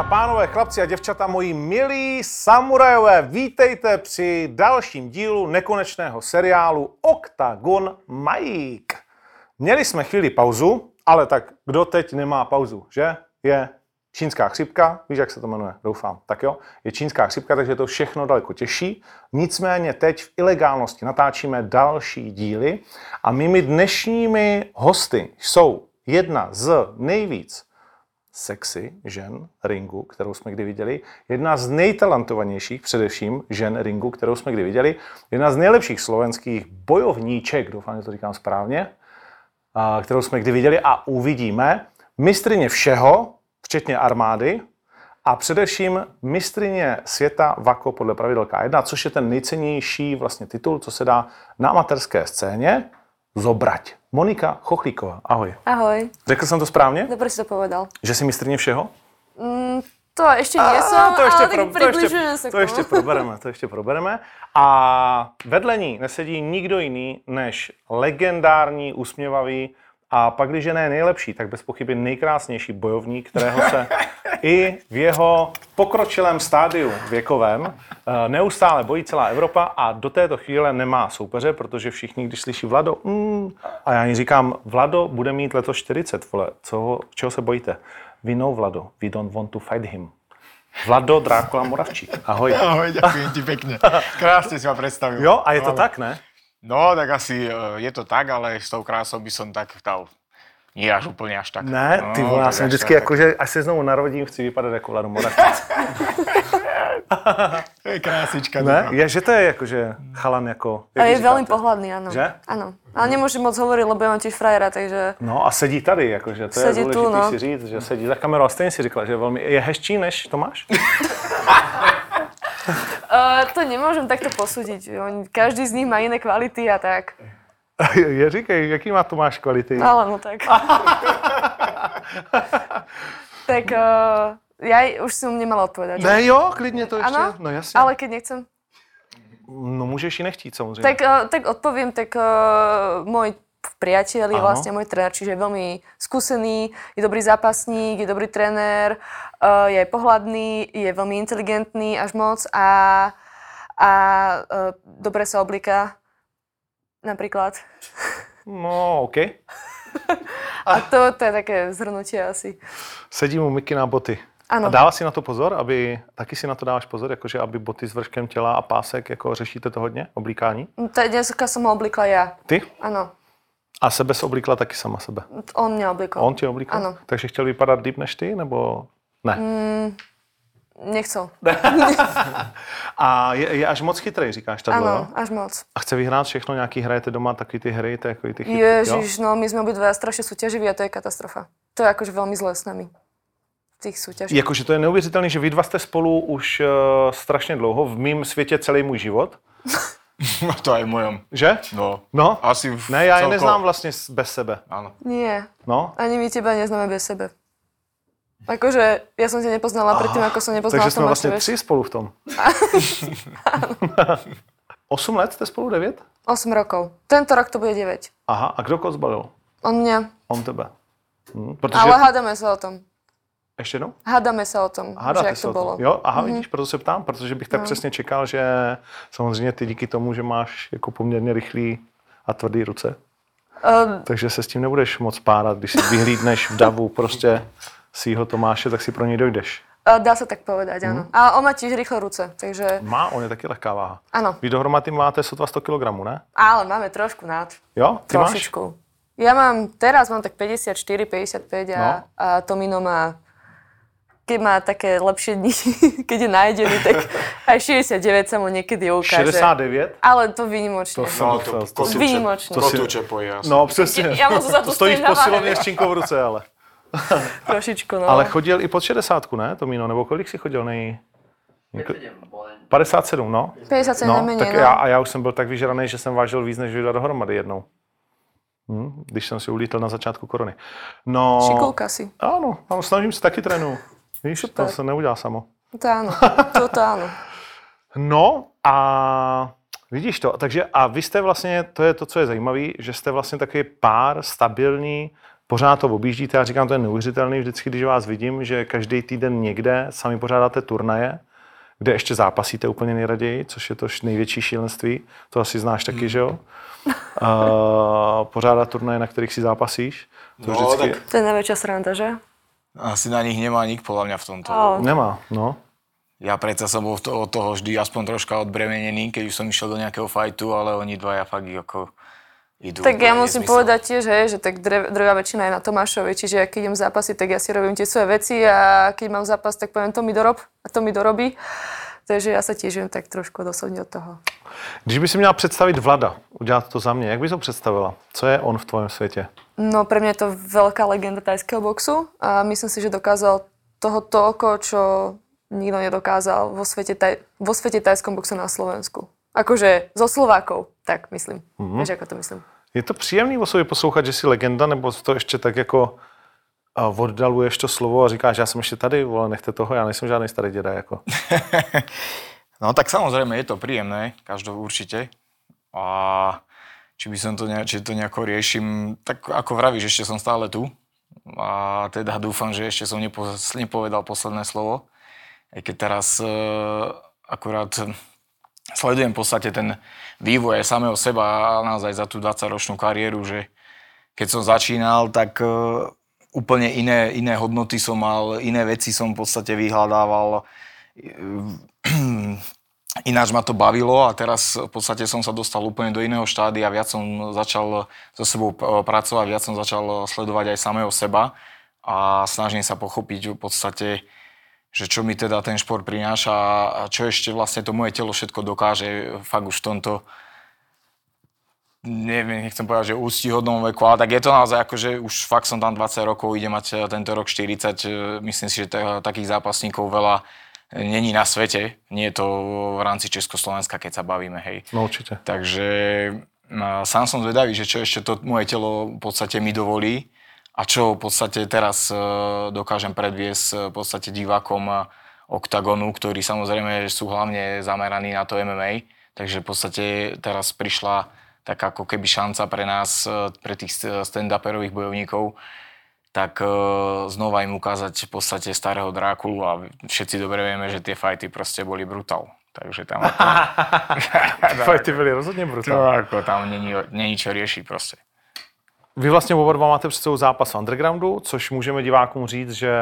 A pánové, chlapci a děvčata, moji milí samurajové, vítejte při dalším dílu nekonečného seriálu Octagon Mike. Měli jsme chvíli pauzu, ale tak kdo teď nemá pauzu, že? Je čínská chřipka, víš, jak se to jmenuje, doufám. Tak jo, je čínská chřipka, takže je to všechno daleko těžší. Nicméně teď v ilegálnosti natáčíme další díly a mými dnešními hosty jsou jedna z nejvíc sexy žen ringu, kterou jsme kdy viděli, jedna z nejtalentovanějších především žen ringu, kterou jsme kdy viděli, jedna z nejlepších slovenských bojovníček, doufám, že to říkám správně, kterou jsme kdy viděli a uvidíme, mistrině všeho, včetně armády, a především mistrině světa VAKO podle pravidel K1, což je ten nejcennější vlastně titul, co se dá na amatérské scéně zobrať. Monika Chochlíková, ahoj. Ahoj, Řekl jsem to správně? dobre si to povedal. Že si mistrně všeho? Mm, to ešte nie som, to ještě, ale tak pro, to, približujem sa k to tomu. ještě probereme, to ještě probereme. A vedle ní nesedí nikdo jiný než legendární, usměvavý a pak, když ne nejlepší, tak bez pochyby nejkrásnější bojovník, kterého se i v jeho pokročilém stádiu věkovém eh, neustále bojí celá Evropa a do této chvíle nemá soupeře, protože všichni, když slyší Vlado, mm, a já jí říkám, Vlado bude mít letos 40, vole, co, čeho se bojíte? We know Vlado, we don't want to fight him. Vlado Drákula Moravčík. Ahoj. Ahoj, ďakujem ti pekne. Krásne si ma predstavil. Jo, a je to Ale- tak, ne? No, tak asi e, je to tak, ale s tou krásou by som tak dal nie až úplne až tak. Ne, ty no, vole, já jsem vždycky tak, jako, že až se znovu narodím, chci vypadat jako Vlado Moravčík. To je krásička. Ne? dobrá. Je, že to je jako, že chalan jako... jak A je veľmi pohľadný, áno. Že? Áno. Ale nemôžem moc hovoriť, lebo ja mám tiež frajera, takže... No a sedí tady, jakože to Sedí je tu, důležité no. si říct, že sedí za kamerou a stejně si říkala, že je velmi, je hezčí než Tomáš? Uh, to nemôžem takto posúdiť. Oni, každý z nich má iné kvality a tak. je, říkej, jaký má Tomáš kvality? Ale no tak. tak uh, ja už som nemala odpovedať. Ne, jo, klidně to ještě, Áno, no jasně. ale keď nechcem. No můžeš ji nechtít samozřejmě. Tak, uh, tak odpoviem, tak uh, môj priateľ je vlastne môj tréner, čiže je veľmi skúsený, je dobrý zápasník, je dobrý tréner, uh, je pohľadný, je veľmi inteligentný až moc a, a uh, dobre sa obliká napríklad. No, OK. A to, to je také zhrnutie asi. Sedí mu Miky na boty. Ano. A dává si na to pozor, aby, taky si na to dáváš pozor, jakože aby boty s vrškem těla a pásek, jako řešíte to hodně, oblíkání? Tá dneska som ho oblíkla ja. Ty? Áno, A sebe se oblíkla taky sama sebe. on mňa oblíkol. On tě oblíkl? Ano. Takže chtěl vypadat líp než ty, nebo ne? Mm, nechcel. A je, je až moc chytrý, říkáš tady, jo? Áno, až moc. A chce vyhrát všechno, nějaký hrajete doma, taky ty hry, jako ty jo? Ježiš, no my sme obidva strašne súťaživí a to je katastrofa. To je akože veľmi zlé s nami. Tých súťažích. Jakože to je neuvěřitelné, že vy dva jste spolu už uh, strašně dlouho, v mém světě celý můj život, No to aj v mojom. že? No, No, asi v ne, já je celko- neznám vlastně s- bez sebe. Áno. Nie, No, ani my teba neznáme bez sebe. Akože ja som ťa nepoznala predtým, ako som nepoznala takže jsme Tomáša, vlastně vieš. tři spolu v tom. Osm let jste spolu, devět? 8 rokov. Tento rok to bude 9. Aha, a kdo koho zbalil? On mňa. On tebe. Hm, protože... Ale hádame sa o tom. Ještě jednou? Hádame sa o tom, že Hádáte jak se to o tom. bolo. Jo, aha, vidíš, proto se ptám, protože bych tak No. přesně čekal, že samozřejmě ty díky tomu, že máš jako poměrně rychlý a tvrdý ruce, Uh, takže se s tím nebudeš moc párat, když si vyhlídneš v davu prostě svýho Tomáše, tak si pro něj dojdeš. uh, dá sa tak povedať, áno. A on má tiež rýchle ruce, takže Má, on je taky lehká váha. áno. Vy dohromady máte sotva 100 kg, ne? Ale máme trošku nad. Jo? Ty máš? Trošičku. Ja mám, teraz mám tak 54, 55 a, No. a Tomino má, keď má také lepšie dni, keď je nájdený, tak aj 69 sa mu niekedy ukáže. 69? Ale to výnimočne. To No, to, to, to, si- Výnimočne. to, To si- to jasno. No přesně. Ja moc za to stojíš stojím na posilovně váhe. s činkou v ruce, ale. Trošičku, no. Ale chodil i pod 60, ne, Tomíno? Nebo kolik si chodil nej... 57, no. 57 No, najmenej, tak no. já, a já už jsem byl tak vyžraný, že jsem vážil víc než vy dva dohromady jednou. Hm, když jsem si ulítl na začátku korony. No, Šikulka si. Áno, áno, snažím se taky trénu. Víš, Super. to se neudělá samo. To áno, toto áno. No a vidíš to, takže a vy jste vlastně, to je to, co je zajímavé, že jste vlastně takový pár stabilní, pořád to objíždíte, já říkám, to je neuvěřitelný vždycky, když vás vidím, že každý týden někde sami pořádáte turnaje, kde ještě zápasíte úplně nejraději, což je to největší šílenství, to asi znáš taky, že jo? Uh, pořádat turnaje, na kterých si zápasíš, to No, vždycky tak- To je najväčšia sranda, že? Asi na nich nemá nik podľa mňa v tomto. Áno. nemá, no. Ja predsa som bol od toho vždy aspoň troška odbremenený, keď už som išiel do nejakého fajtu, ale oni dvaja fakt ako idú. Tak ja musím nezmysel. povedať tiež, hej, že tak drev, drvá väčšina je na Tomášovi, čiže ja keď idem zápasy, tak ja si robím tie svoje veci a keď mám zápas, tak poviem to mi dorob a to mi dorobí. Takže ja sa tiež viem tak trošku dosobne od toho. Když by si měla představit Vlada, udělat to za mě, jak bys ho představila? Co je on v tvém světě? No pre mňa je to veľká legenda tajského boxu a myslím si, že dokázal toho toľko, čo nikto nedokázal vo svete, taj, vo svete tajskom boxe na Slovensku. Akože zo Slovákov, tak myslím. Mm-hmm. Vieš, ako to myslím. Je to příjemný o sobě poslouchat, že jsi legenda, nebo to ještě tak jako oddaluješ to slovo a říkáš, já jsem ještě tady, vole, nechte toho, já nejsem žádný starý děda, jako. No tak samozrejme je to príjemné, každou určite. A či by som to, ne, či to nejako riešim, tak ako vravíš, ešte som stále tu. A teda dúfam, že ešte som nepo, nepovedal posledné slovo. Aj keď teraz uh, akurát sledujem v podstate ten vývoj aj samého seba naozaj za tú 20-ročnú kariéru, že keď som začínal, tak uh, úplne iné, iné hodnoty som mal, iné veci som v podstate vyhľadával. Ináč ma to bavilo a teraz v podstate som sa dostal úplne do iného štádia, viac som začal so sebou p- pracovať, viac som začal sledovať aj samého seba a snažím sa pochopiť v podstate, že čo mi teda ten šport prináša a čo ešte vlastne to moje telo všetko dokáže fakt už v tomto neviem, nechcem povedať, že úctihodnom veku, ale tak je to naozaj ako, že už fakt som tam 20 rokov, ide mať eh, tento rok 40, eh, myslím si, že t- takých zápasníkov veľa eh, není na svete, nie je to v rámci Československa, keď sa bavíme, hej. No určitě. Takže sám som zvedavý, že čo ešte to moje telo v podstate mi dovolí a čo v podstate teraz eh, dokážem predviesť eh, v podstate divákom OKTAGONu, ktorí samozrejme sú hlavne zameraní na to MMA, takže v podstate teraz prišla taká ako keby šanca pre nás, eh, pre tých stand-uperových bojovníkov, tak znova im ukázať v podstate starého Drákulu a všetci dobre vieme, že tie fajty proste boli brutál. Takže tam ako, Fajty byly rozhodně to brutální. ako tam není, není čo riešiť proste. Vy vlastně oba dva máte před sebou zápas v undergroundu, což můžeme divákům říct, že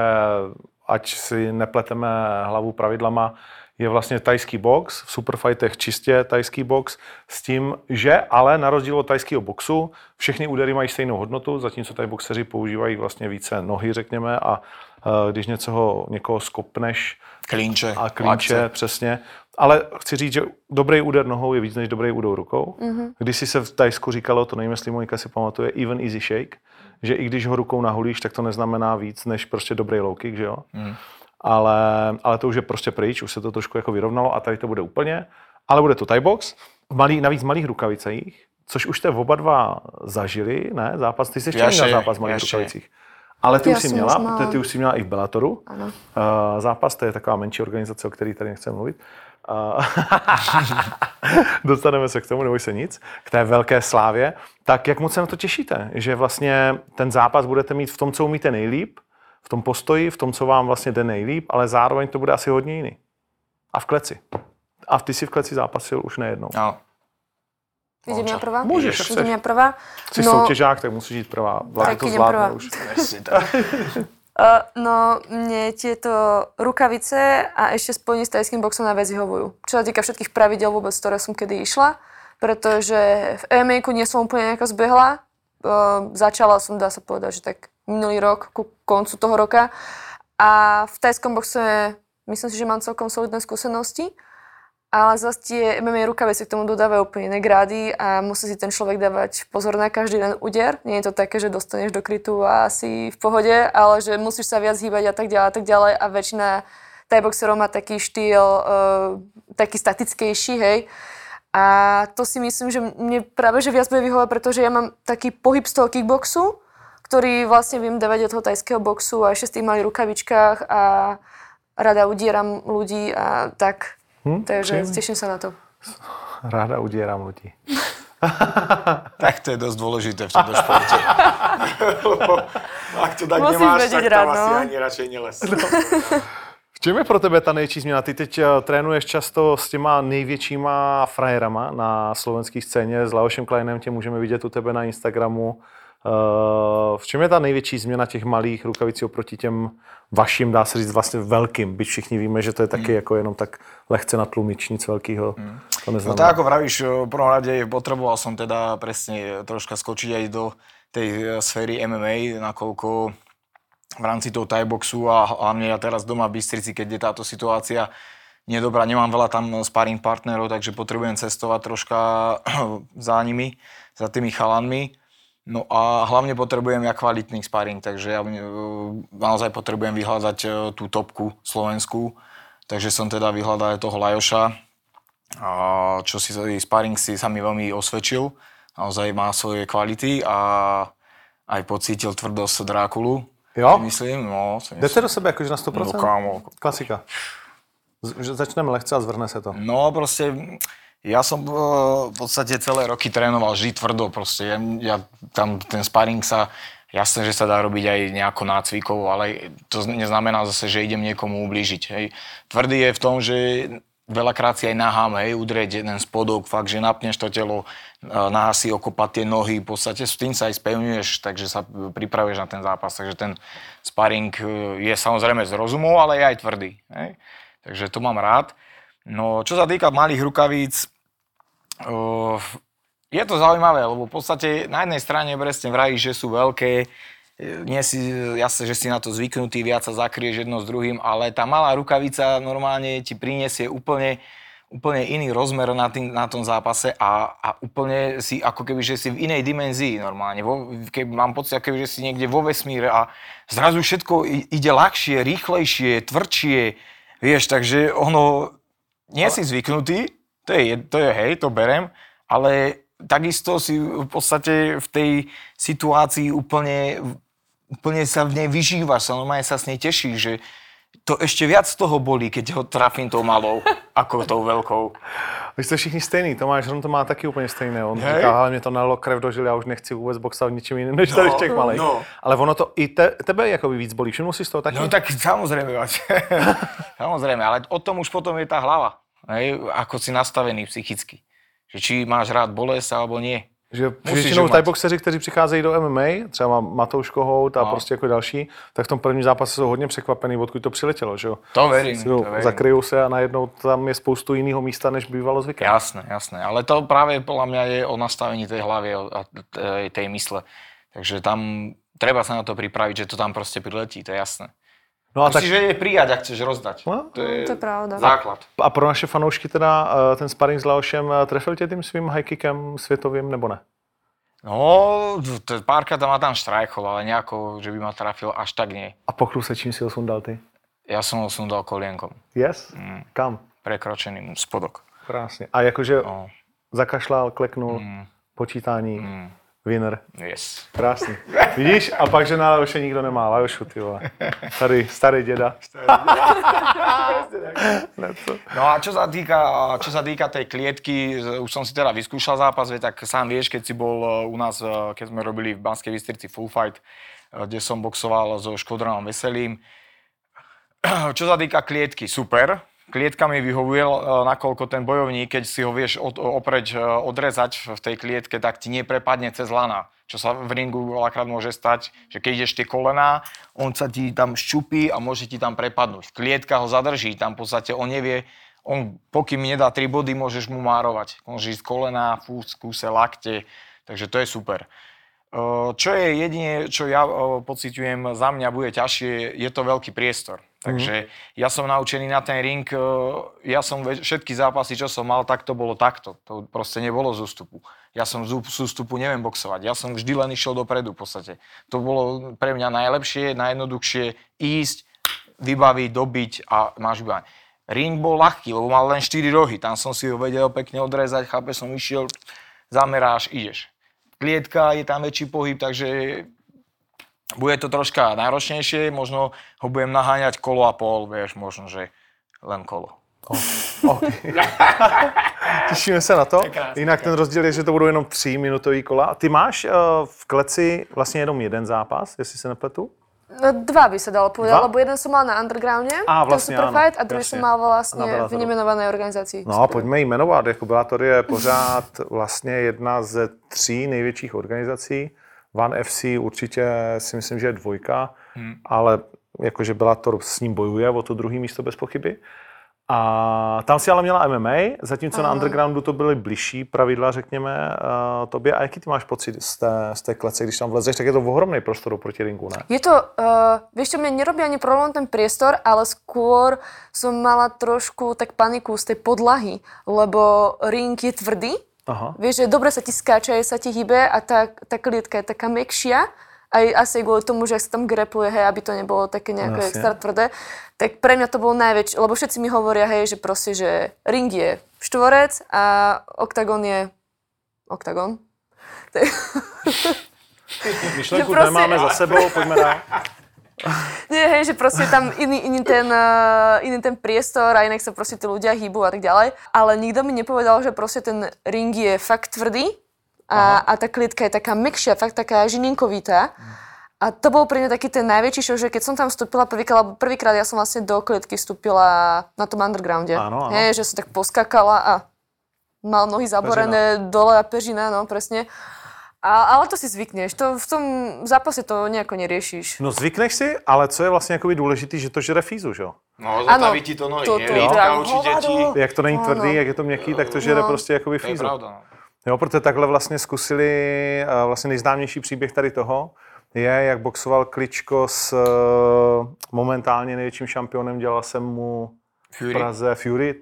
ať si nepleteme hlavu pravidlama, je vlastně tajský box, v superfightech čistě tajský box, s tím, že ale na rozdíl od tajského boxu všechny údery mají stejnou hodnotu, zatímco tady boxeři používají vlastně více nohy, řekněme, a eh, když něco, někoho skopneš Klinče, a klíče, přesně. Ale chci říct, že dobrý úder nohou je víc než dobrý úder rukou. Mm-hmm. Když si se v Tajsku říkalo, to nevím, jestli Monika si pamatuje, even easy shake, že i když ho rukou nahulíš, tak to neznamená víc než prostě dobrý low kick, že jo? Mm. Ale, ale to už je prostě pryč, už se to trošku jako vyrovnalo a tady to bude úplně. Ale bude to Thai box, v malý, navíc v malých rukavicích, což už jste oba dva zažili, ne? Zápas, ty jsi ještě ještě- zápas v malých ještě- rukavicích. Ale ty Já už jsi měla, ty, ty už jsi měla i v Bellatoru. Ano. Uh, zápas, to je taková menší organizace, o které tady nechceme mluvit. Uh, dostaneme se k tomu, neboj se nic, k té velké slávě. Tak jak moc se na to těšíte? Že vlastně ten zápas budete mít v tom, co umíte nejlíp, v tom postoji, v tom, co vám vlastně jde nejlíp, ale zároveň to bude asi hodně jiný. A v kleci. A ty si v kleci zápasil už nejednou. No, Idem ja prvá? Môžeš, Idem ja prvá? Jsi no, soutěžák, tak musíš jít prvá. Vláda Tak to zvládne prvá. už. Uh, no, mne tieto rukavice a ešte spojenie s tajským boxom najviac vyhovujú. Čo sa týka všetkých pravidel vôbec, ktoré som kedy išla, pretože v MMA nie som úplne nejaká zbehla. Uh, začala som, dá sa povedať, že tak minulý rok, ku koncu toho roka. A v tajskom boxe myslím si, že mám celkom solidné skúsenosti. Ale zase tie MMA rukavice k tomu dodávajú úplne iné grády a musí si ten človek dávať pozor na každý ten úder. Nie je to také, že dostaneš do krytu a si v pohode, ale že musíš sa viac hýbať a tak ďalej a tak ďalej a väčšina thai-boxerov má taký štýl, uh, taký statickejší, hej. A to si myslím, že mne práve že viac bude vyhovať, pretože ja mám taký pohyb z toho kickboxu, ktorý vlastne viem dávať od toho tajského boxu a ešte s tým malých rukavičkách a rada udieram ľudí a tak. Hm, Takže příjemný. teším sa na to. Ráda udírám ľudí. tak to je dosť dôležité v tomto športe. Lebo ak to tak Musíš nemáš, tak rád, tam asi no. ani radšej neles. V čem je pro tebe ta největší změna? Ty teď eh, trénuješ často s těma největšíma frajerama na slovenské scéně. S Leošem Kleinem tě můžeme vidět u tebe na Instagramu. Eh, V čem je ta největší změna těch malých rukavicí oproti těm vašim, dá se říct, vlastně velkým? Byť všichni víme, že to je taky jako jenom tak lehce na tlumič, nic velkého. To No neznamená. tak ako vravíš, v prvom rade potreboval som teda presne troška skočiť aj do tej sféry MMA, nakoľko v rámci toho thaiboxu a hlavne ja teraz doma v Bystrici, keď je táto situácia nedobrá, nemám veľa tam sparring partnerov, takže potrebujem cestovať troška za nimi, za tými chalanmi. No a hlavne potrebujem ja kvalitný sparring, takže ja e, naozaj potrebujem vyhľadať e, tú topku slovenskú. Takže som teda vyhľadal toho Lajoša, a čo si sparring si sa mi veľmi osvedčil. Naozaj má svoje kvality a aj pocítil tvrdosť Drákulu. Jo? Myslím, no. Myslím. Jdete do sebe jakože na No 100%? kámo. Klasika. Začneme lehce a zvrhne se to. No proste, ja som eh, v podstate celé roky trénoval vždy tvrdo proste. Ja, ja tam ten sparring sa, jasné, že sa dá robiť aj nejako nácvikov, ale to neznamená zase, že idem niekomu ublížiť. Hej. Tvrdý je v tom, že veľakrát si aj nahám, hej, udrieť jeden spodok, fakt, že napneš to telo, eh, nahá si okopať tie nohy, v podstate s tým sa aj spevňuješ, takže sa pripravuješ na ten zápas. Takže ten sparring eh, je samozrejme z rozumov, ale je aj tvrdý. Hej. Takže to mám rád. No, čo sa týka malých rukavíc, uh, je to zaujímavé, lebo v podstate na jednej strane presne vravíš, že sú veľké, e, nie si, jasne, že si na to zvyknutý, viac sa zakrieš jedno s druhým, ale tá malá rukavica normálne ti prinesie úplne, úplne iný rozmer na, tým, na tom zápase a, a úplne si ako keby, že si v inej dimenzii normálne. Vo, keby, mám pocit, ako keby, že si niekde vo vesmíre a zrazu všetko ide ľahšie, rýchlejšie, tvrdšie, vieš, takže ono, nie si zvyknutý, to je, to je hej, to berem, ale takisto si v podstate v tej situácii úplne, úplne sa v nej vyžívaš, sa normálne sa s nej tešíš, že to ešte viac z toho bolí, keď ho trafím tou malou, ako tou veľkou. Vy jste všichni stejný, Tomáš Hron to má taky úplně stejné. On Hej. říká, ale mě to nalo krev do žily, já už nechci vůbec boxovat ničím jiným, než tady v těch malých. no. Ale ono to i te, tebe jako víc bolí, všiml si z toho taky? No tak samozrejme, mať. samozrejme, ale o tom už potom je tá hlava. Hej, ako si nastavený psychicky. Že či máš rád bolesť alebo nie. Že Musíš většinou ho mať. tajboxeři, kteří přicházejí do MMA, třeba Matouš Kohout a No. prostě jako další, tak v tom prvním zápase jsou hodně překvapený, odkud to přiletělo, že jo? To verím, to verím. Zakryjou se a najednou tam je spoustu jiného místa, než bývalo zvykem. Jasné, jasné. Ale to práve podľa mňa je o nastavení tej hlavy a t- tej mysle. Takže tam treba sa na to pripraviť, že to tam proste priletí, to je jasné. No a, tak, Musíš vedieť prijať, ak chceš rozdať. No, to, je to je pravda. základ. a pro naše fanoušky teda eh, ten sparring s Leošem eh, trefil tě tím svým high kickem světovým nebo ne? No, párkrát ma tam štrajchol, ale nejako, že by ma trafil, až tak nie. A poklu se čím si ho sundal ty? Ja som ho sundal kolienkom, Yes? Mm. Kam? prekročeným spodok. Krásně. A jakože No, zakašlal, kleknul, mm, počítání, mm, winner. yes. Krásný. Vidíš? A pak, že na Leoše nikdo nemá. Leošu, ty vole. Tady starý děda. No a čo sa týka, čo sa týka tej klietky, už som si teda vyskúšal zápas, vie, tak sám vieš, keď si bol e, u nás, e, keď sme robili v Banskej Bystrici Full Fight, e, kde som boxoval so Škodranom Veselým. Čo sa týka klietky, super. Klietka mi vyhovuje, e, nakoľko ten bojovník, keď si ho vieš od, opreť, e, odrezať v tej klietke, tak ti neprepadne cez lana. Čo sa v ringu veľakrát môže stať, že keď ideš tie kolená, on sa ti tam šťupí a môže ti tam prepadnúť. Klietka ho zadrží, tam v podstate on nevie, on pokým nedá 3 body, môžeš mu márovať. Môžeš ísť kolená, fús, kúse, lakte, takže to je super. Čo je jedine, čo ja pociťujem za mňa bude ťažšie, je to veľký priestor. Takže ja som naučený na ten ring, uh, ja som všetky zápasy, čo som mal, tak to bolo takto. To proste nebolo z ústupu. Ja som z ústupu neviem boxovať. Ja som vždy len išiel dopredu v podstate. To bolo pre mňa najlepšie, najjednoduchšie ísť, vybaviť, dobiť a máš vybavenie. Ring bol ľahký, lebo mal len 4 rohy. Tam som si ho vedel pekne odrezať, chápe, som išiel, zameráš, ideš. Klietka, je tam väčší pohyb, takže bude to troška náročnejšie, možno ho budem naháňať kolo a pol, vieš, možno, že len kolo. Oh, okay. Těšíme se na to. Jinak ten rozdíl je, že to budou jenom tři minutové kola. A ty máš uh, v kleci vlastně jenom jeden zápas, jestli se nepletu? No, dva by sa dalo povedať, Dva? lebo jeden som mal na undergrounde, ten vlastne Superfight, áno, a druhý jasne. som mal vlastne v nemenovanej organizácii. No a pojďme ji jmenovat. Jako Bellator je pořád vlastně jedna ze tří největších organizací. Van FC určitě si myslím, že je dvojka, hmm. ale jakože Bellator s ním bojuje o to druhé místo bez pochyby. A tam si ale měla MMA, zatímco na undergroundu to byly bližší pravidla, řekněme, uh, tobě. A jaký ty máš pocit z té, z té klece, když tam vlezeš, tak je to ohromný prostor proti ringu, ne? Je to, uh, vieš čo, mne nerobí ani problém ten priestor, ale skôr som mala trošku tak paniku z tej podlahy, lebo ring je tvrdý, Aha. vieš, že dobre sa ti skáče, sa ti hýbe a tá, tá klietka je taká mekšia, aj asi kvôli tomu, že ak sa tam grepluje, hej, aby to nebolo také nejako Jasne. extra tvrdé, tak pre mňa to bolo najväčšie, lebo všetci mi hovoria, hej, že proste, že ring je štvorec a oktagon je oktagon. Myšlenku prostě- nemáme za sebou, pojďme dál. Nie, hej, že proste tam iný, iný, ten, uh, iný ten priestor a inak sa proste tí ľudia hýbu a tak ďalej. Ale nikto mi nepovedal, že proste ten ring je fakt tvrdý a, a tá klietka je taká mekšia, fakt taká žininkovitá. A to bol pre mňa taký ten najväčší šok, že keď som tam vstúpila prvýkrát, lebo prvýkrát ja som vlastne do klietky vstúpila na tom undergrounde. Áno, áno. Hej, že som tak poskakala a mal nohy zaborené dole a pežina, no presne. A, ale to si zvykneš, to v tom zápase to nejako neriešiš. No zvykneš si, ale co je vlastně jakoby důležitý, že to žere fízu, že jo? No, zataví ti to nohy, to- to- Lítka to- určite ti... Jak to není Ano. tvrdý, jak je to měkký, tak to žere No. prostě jakoby To je fízu. pravda, no. Jo, protože takhle vlastně zkusili, eh, vlastně nejznámější příběh tady toho je, jak boxoval Kličko s eh, momentálně největším šampionem, dělal jsem mu v Fury. Praze Fury,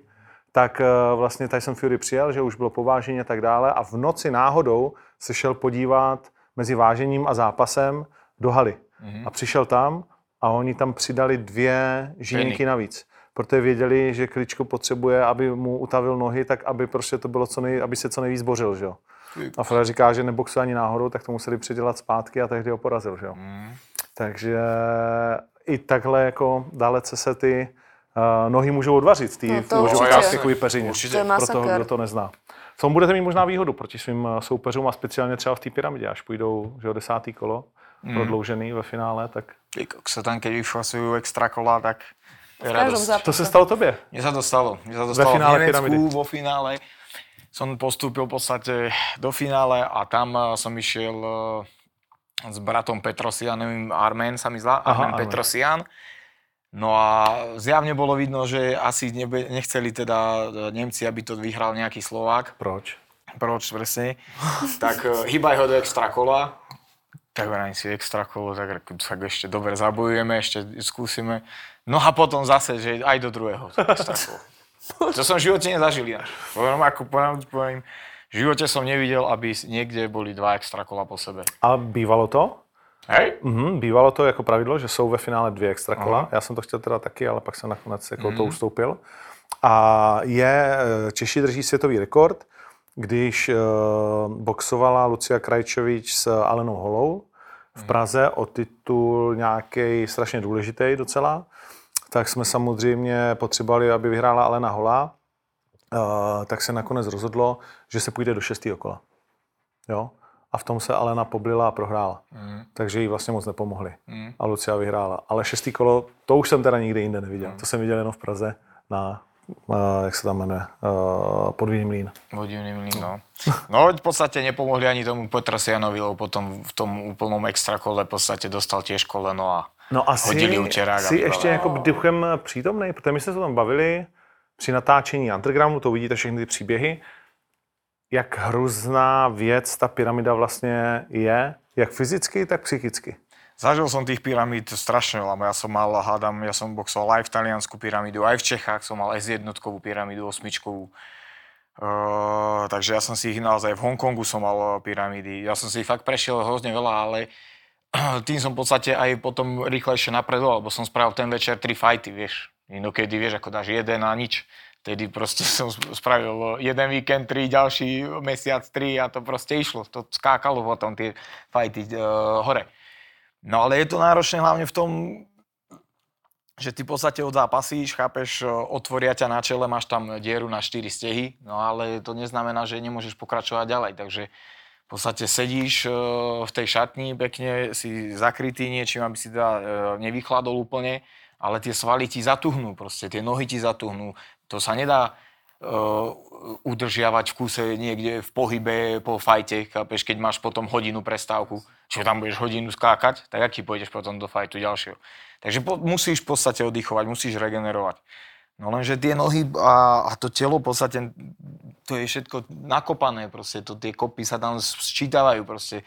tak eh, vlastně Tyson Fury přijel, že už bylo povážení a tak dále a v noci náhodou se šel podívat mezi vážením a zápasem do haly. A přišel tam a oni tam přidali dvě Penny. navíc. Protože věděli, že Kličko potřebuje, aby mu utavil nohy, tak aby prostě to bylo co nej, aby se co nejvíc bořil, že jo. A Fred říká, že neboxuje ani náhodou, tak to museli předělat zpátky a tehdy ho porazil, že jo. Takže i takhle jako dalece se ty nohy můžou odvařit z té No peřině. Určitě. Pro toho, kdo to nezná. V tom budete mít možná výhodu proti svým eh, soupeřům a speciálně třeba v té pyramidě, až půjdou že desátý kolo, Mhm. prodloužený ve finále, tak kokso, tam keď vyšlasujú extra kola, tak to je radosť. to se stalo tobě. Mne sa to stalo. Mne sa to stalo finále v Nemecku, pyramidy. vo finále. Som postúpil v podstate do finále a tam eh, som išiel eh, s bratom Petrosianem, Armen sa mi zdá, Aha, Armen Armen. No a zjavne bolo vidno, že asi nebe, nechceli teda eh, Nemci, aby to vyhral nejaký Slovák. Proč? Proč presne? tak eh, hýbaj ho do extra kola. Tak vrajím si extra kolo, tak, tak ešte dobre zabojujeme, ešte skúsime. No a potom zase, že aj do druhého extra kola. To som v živote nezažil ináč. Poviem, ako poviem, poviem, v živote som nevidel, aby niekde boli dva extra kola po sebe. A bývalo to? Hej? Mhm, bývalo to jako pravidlo, že jsou ve finále dvě extra kola. Já jsem to chtěl teda taky, ale pak jsem nakonec jako to ustoupil. A je, eh, Češi drží světový rekord, když eh, boxovala Lucia Krajčovič s Alenou Holou v Praze o titul nějaký strašně důležitý docela, tak jsme samozřejmě potřebovali, aby vyhrála Alena Holá, eh, tak se nakonec rozhodlo, že se půjde do šestého kola. Jo? A v tom se Alena poblila a prohrála. Mm. Takže jí vlastně moc nepomohli. Mm. A Lucia vyhrála. Ale šestý kolo, to už jsem teda nikde jinde neviděl. Mm. To jsem viděl jenom v Praze na, uh, jak se tam jmenuje, uh, podvíjný mlín. Vodivný mlín, no. No v podstate nepomohli ani tomu Petrosianovi, lebo potom v tom úplnom extra kole v podstate dostal tiež koleno a No a hodili jsi vypadal. ještě jako duchem přítomný, protože my jsme se o tom bavili při natáčení Undergroundu, to uvidíte všechny ty příběhy, jak hrozná věc ta pyramida vlastně je, jak fyzicky, tak psychicky. Zažil som tých pyramíd strašne veľa. Ja som mal, hádam, ja som boxoval aj v taliansku pyramídu, aj v Čechách som mal S1 pyramídu, osmičkovú. Uh, takže ja som si ich naozaj, v Hongkongu som mal pyramídy. Ja som si ich fakt prešiel hrozne veľa, ale tým som v podstate aj potom rýchlejšie napredoval, lebo som spravil ten večer tri fajty, vieš. Inokedy, vieš, ako dáš jeden a nič. Tedy proste som spravil jeden víkend, tri, ďalší mesiac, tri a to proste išlo. To skákalo potom tie fajty uh, hore. No ale je to náročné hlavne v tom, že ty v podstate odzápasíš, chápeš, e, otvoria ťa na čele, máš tam dieru na 4 stehy, no ale to neznamená, že nemôžeš pokračovať ďalej, takže v podstate sedíš e, v tej šatni, pekne si zakrytý niečím, aby si teda e, nevychladol úplne, ale tie svaly ti zatuhnú proste, tie nohy ti zatuhnú. To sa nedá uh, udržiavať v kúse niekde v pohybe po fajte, chápeš, keď máš potom hodinu prestávku, čo tam budeš hodinu skákať, tak aký pôjdeš potom do fajtu ďalšieho. Takže po, musíš v podstate oddychovať, musíš regenerovať. No lenže tie nohy a, a to telo v podstate, to je všetko nakopané proste, to, tie kopy sa tam sčítavajú proste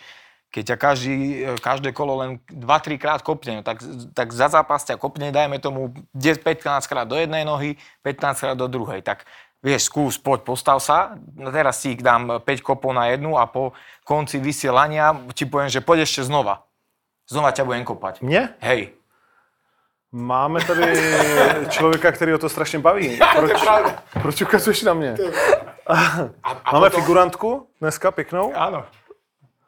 keď ťa každý, každé kolo len 2-3 krát kopne, tak, tak za zápas ťa kopne, dajme tomu 15 krát do jednej nohy, 15 krát do druhej. Tak vieš, skús, poď, postav sa, no teraz ti dám 5 kopov na jednu a po konci vysielania ti poviem, že poď ešte znova. Znova ťa budem kopať. Mně? Hej. Máme tady člověka, který o to strašně baví. Proč, proč ukazuješ na mě? A, a Máme potom- figurantku dneska pěknou. Áno.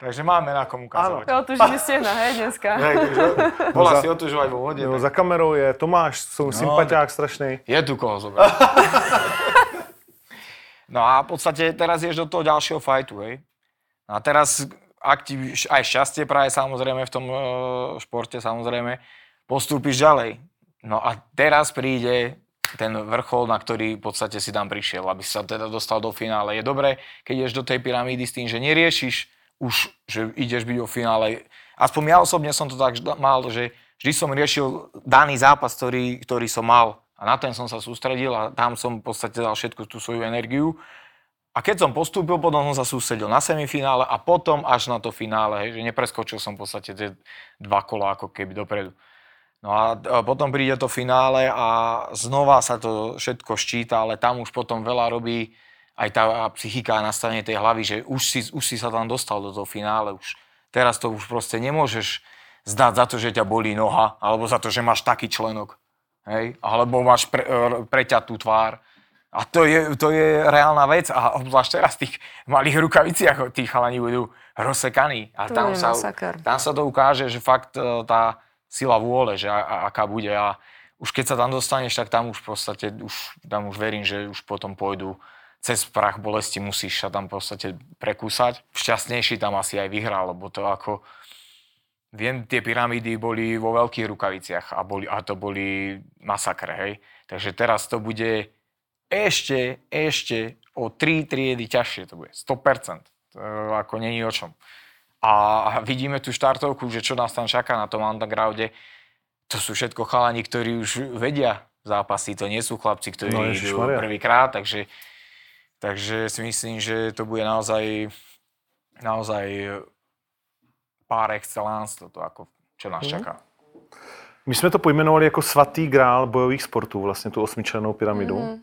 Takže máme na komu ukazovať. Otužíme stehna, hej, dneska. Hej, takže bola za- si otužovať vo vode. Tak za kamerou je Tomáš, jsou sympatiák strašný. Je tu koho zobrať. no a v podstate teraz ješ do toho ďalšieho fajtu, hej. A teraz, ak ti aj šťastie praje samozrejme v tom e, športe, samozrejme, postúpiš ďalej. No a teraz príde ten vrchol, na ktorý v podstate si tam prišiel, aby sa teda dostal do finále. Je dobré, keď ideš do tej pyramídy s tým, že neriešiš už, že ideš byť vo finále. Aspoň ja osobne som to tak mal, že vždy som riešil daný zápas, ktorý, ktorý som mal a na ten som sa sústredil a tam som v podstate dal všetku tú svoju energiu. A keď som postúpil, potom som sa sústredil na semifinále a potom až na to finále, hej, že nepreskočil som v podstate tie dva kola ako keby dopredu. No a potom príde to finále a znova sa to všetko ščíta, ale tam už potom veľa robí aj tá psychika a nastavenie tej hlavy, že už si, už si sa tam dostal do toho finále, už teraz to už proste nemôžeš zdať za to, že ťa bolí noha, alebo za to, že máš taký členok, hej, alebo máš pre, e, preťatú tvár. A to je, to je reálna vec a obzvlášť teraz v tých malých rukaviciach tí chalani budú rozsekaní. A To tam sa, masaker. tam sa to ukáže, že fakt e, tá sila vôle, že a, a, aká bude. A už keď sa tam dostaneš, tak tam už v podstate, už, tam už verím, že už potom pôjdu cez prach bolesti, musíš sa tam v podstate prekúsať. Šťastnejší tam asi aj vyhral, lebo to ako... Viem, tie pyramídy boli vo veľkých rukaviciach a, boli, a to boli masakre, hej. Takže teraz to bude ešte, ešte o 3 triedy ťažšie to bude. 100%. To ako není o čom. A vidíme tú štartovku, že čo nás tam čaká na tom undergrounde. To sú všetko chalani, ktorí už vedia zápasy. To nie sú chlapci, ktorí No, idú prvýkrát. Takže, takže si myslím, že to bude naozaj, naozaj par excellence toto, ako, čo nás Mhm. čaká. My jsme to pojmenovali jako svatý grál bojových sportů, vlastně tu osmičlenou pyramidu. Mhm.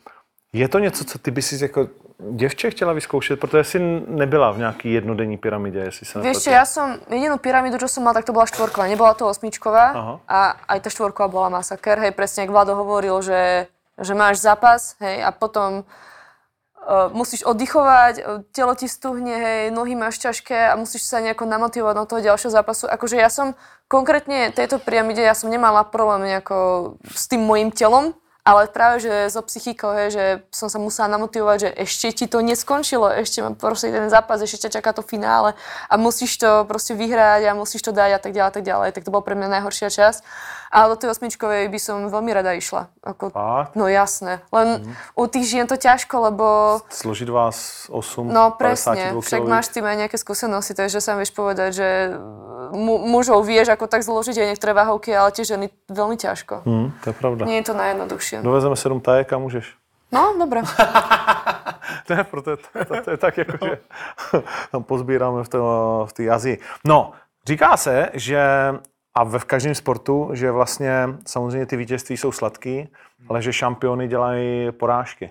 Je to něco, co ty by si jako děvče chtěla vyzkoušet, protože jsi nebyla v nějaký jednodenní pyramidě, jestli se Vieš čo, ja som, jedinú pyramídu, čo som mal, tak to bola štvorková, nebola to osmičková Aha. a aj tá štvorková bola masaker, hej, presne, jak Vlado hovoril, že, že máš zápas, hej, a potom musíš oddychovať, telo ti stuhne, hej, nohy máš ťažké a musíš sa nejako namotivovať do toho ďalšieho zápasu. Akože ja som konkrétne tejto pyramide, ja som nemala problém nejako s tým mojim telom, ale práve, že so psychikou, hej, že som sa musela namotivovať, že ešte ti to neskončilo, ešte mám proste ten zápas, ešte ťa čaká to finále a musíš to proste vyhrať a musíš to dať a tak ďalej, a tak ďalej. Tak to bol pre mňa najhoršia časť. Ale do tej osmičkovej by som veľmi rada išla. Ako, Fakt? no jasné. Len u tých žien to ťažko, lebo Složit vás 8, No 52 presne, však máš tým aj nejaké skúsenosti, takže sa vieš povedať, že mu, mužov vieš ako tak zložiť aj niektoré váhovky, ale tie ženy veľmi ťažko. Hm, to je pravda. Nie je to najjednoduchšie. Dovezeme 7 tajek a můžeš. No, dobre. Ne, proto je to, to, to je tak jako, že tam pozbíráme v, to, v té Azii. No, říká se, že a ve v každém sportu, že vlastně samozřejmě ty vítězství jsou sladký, ale že šampiony dělají porážky.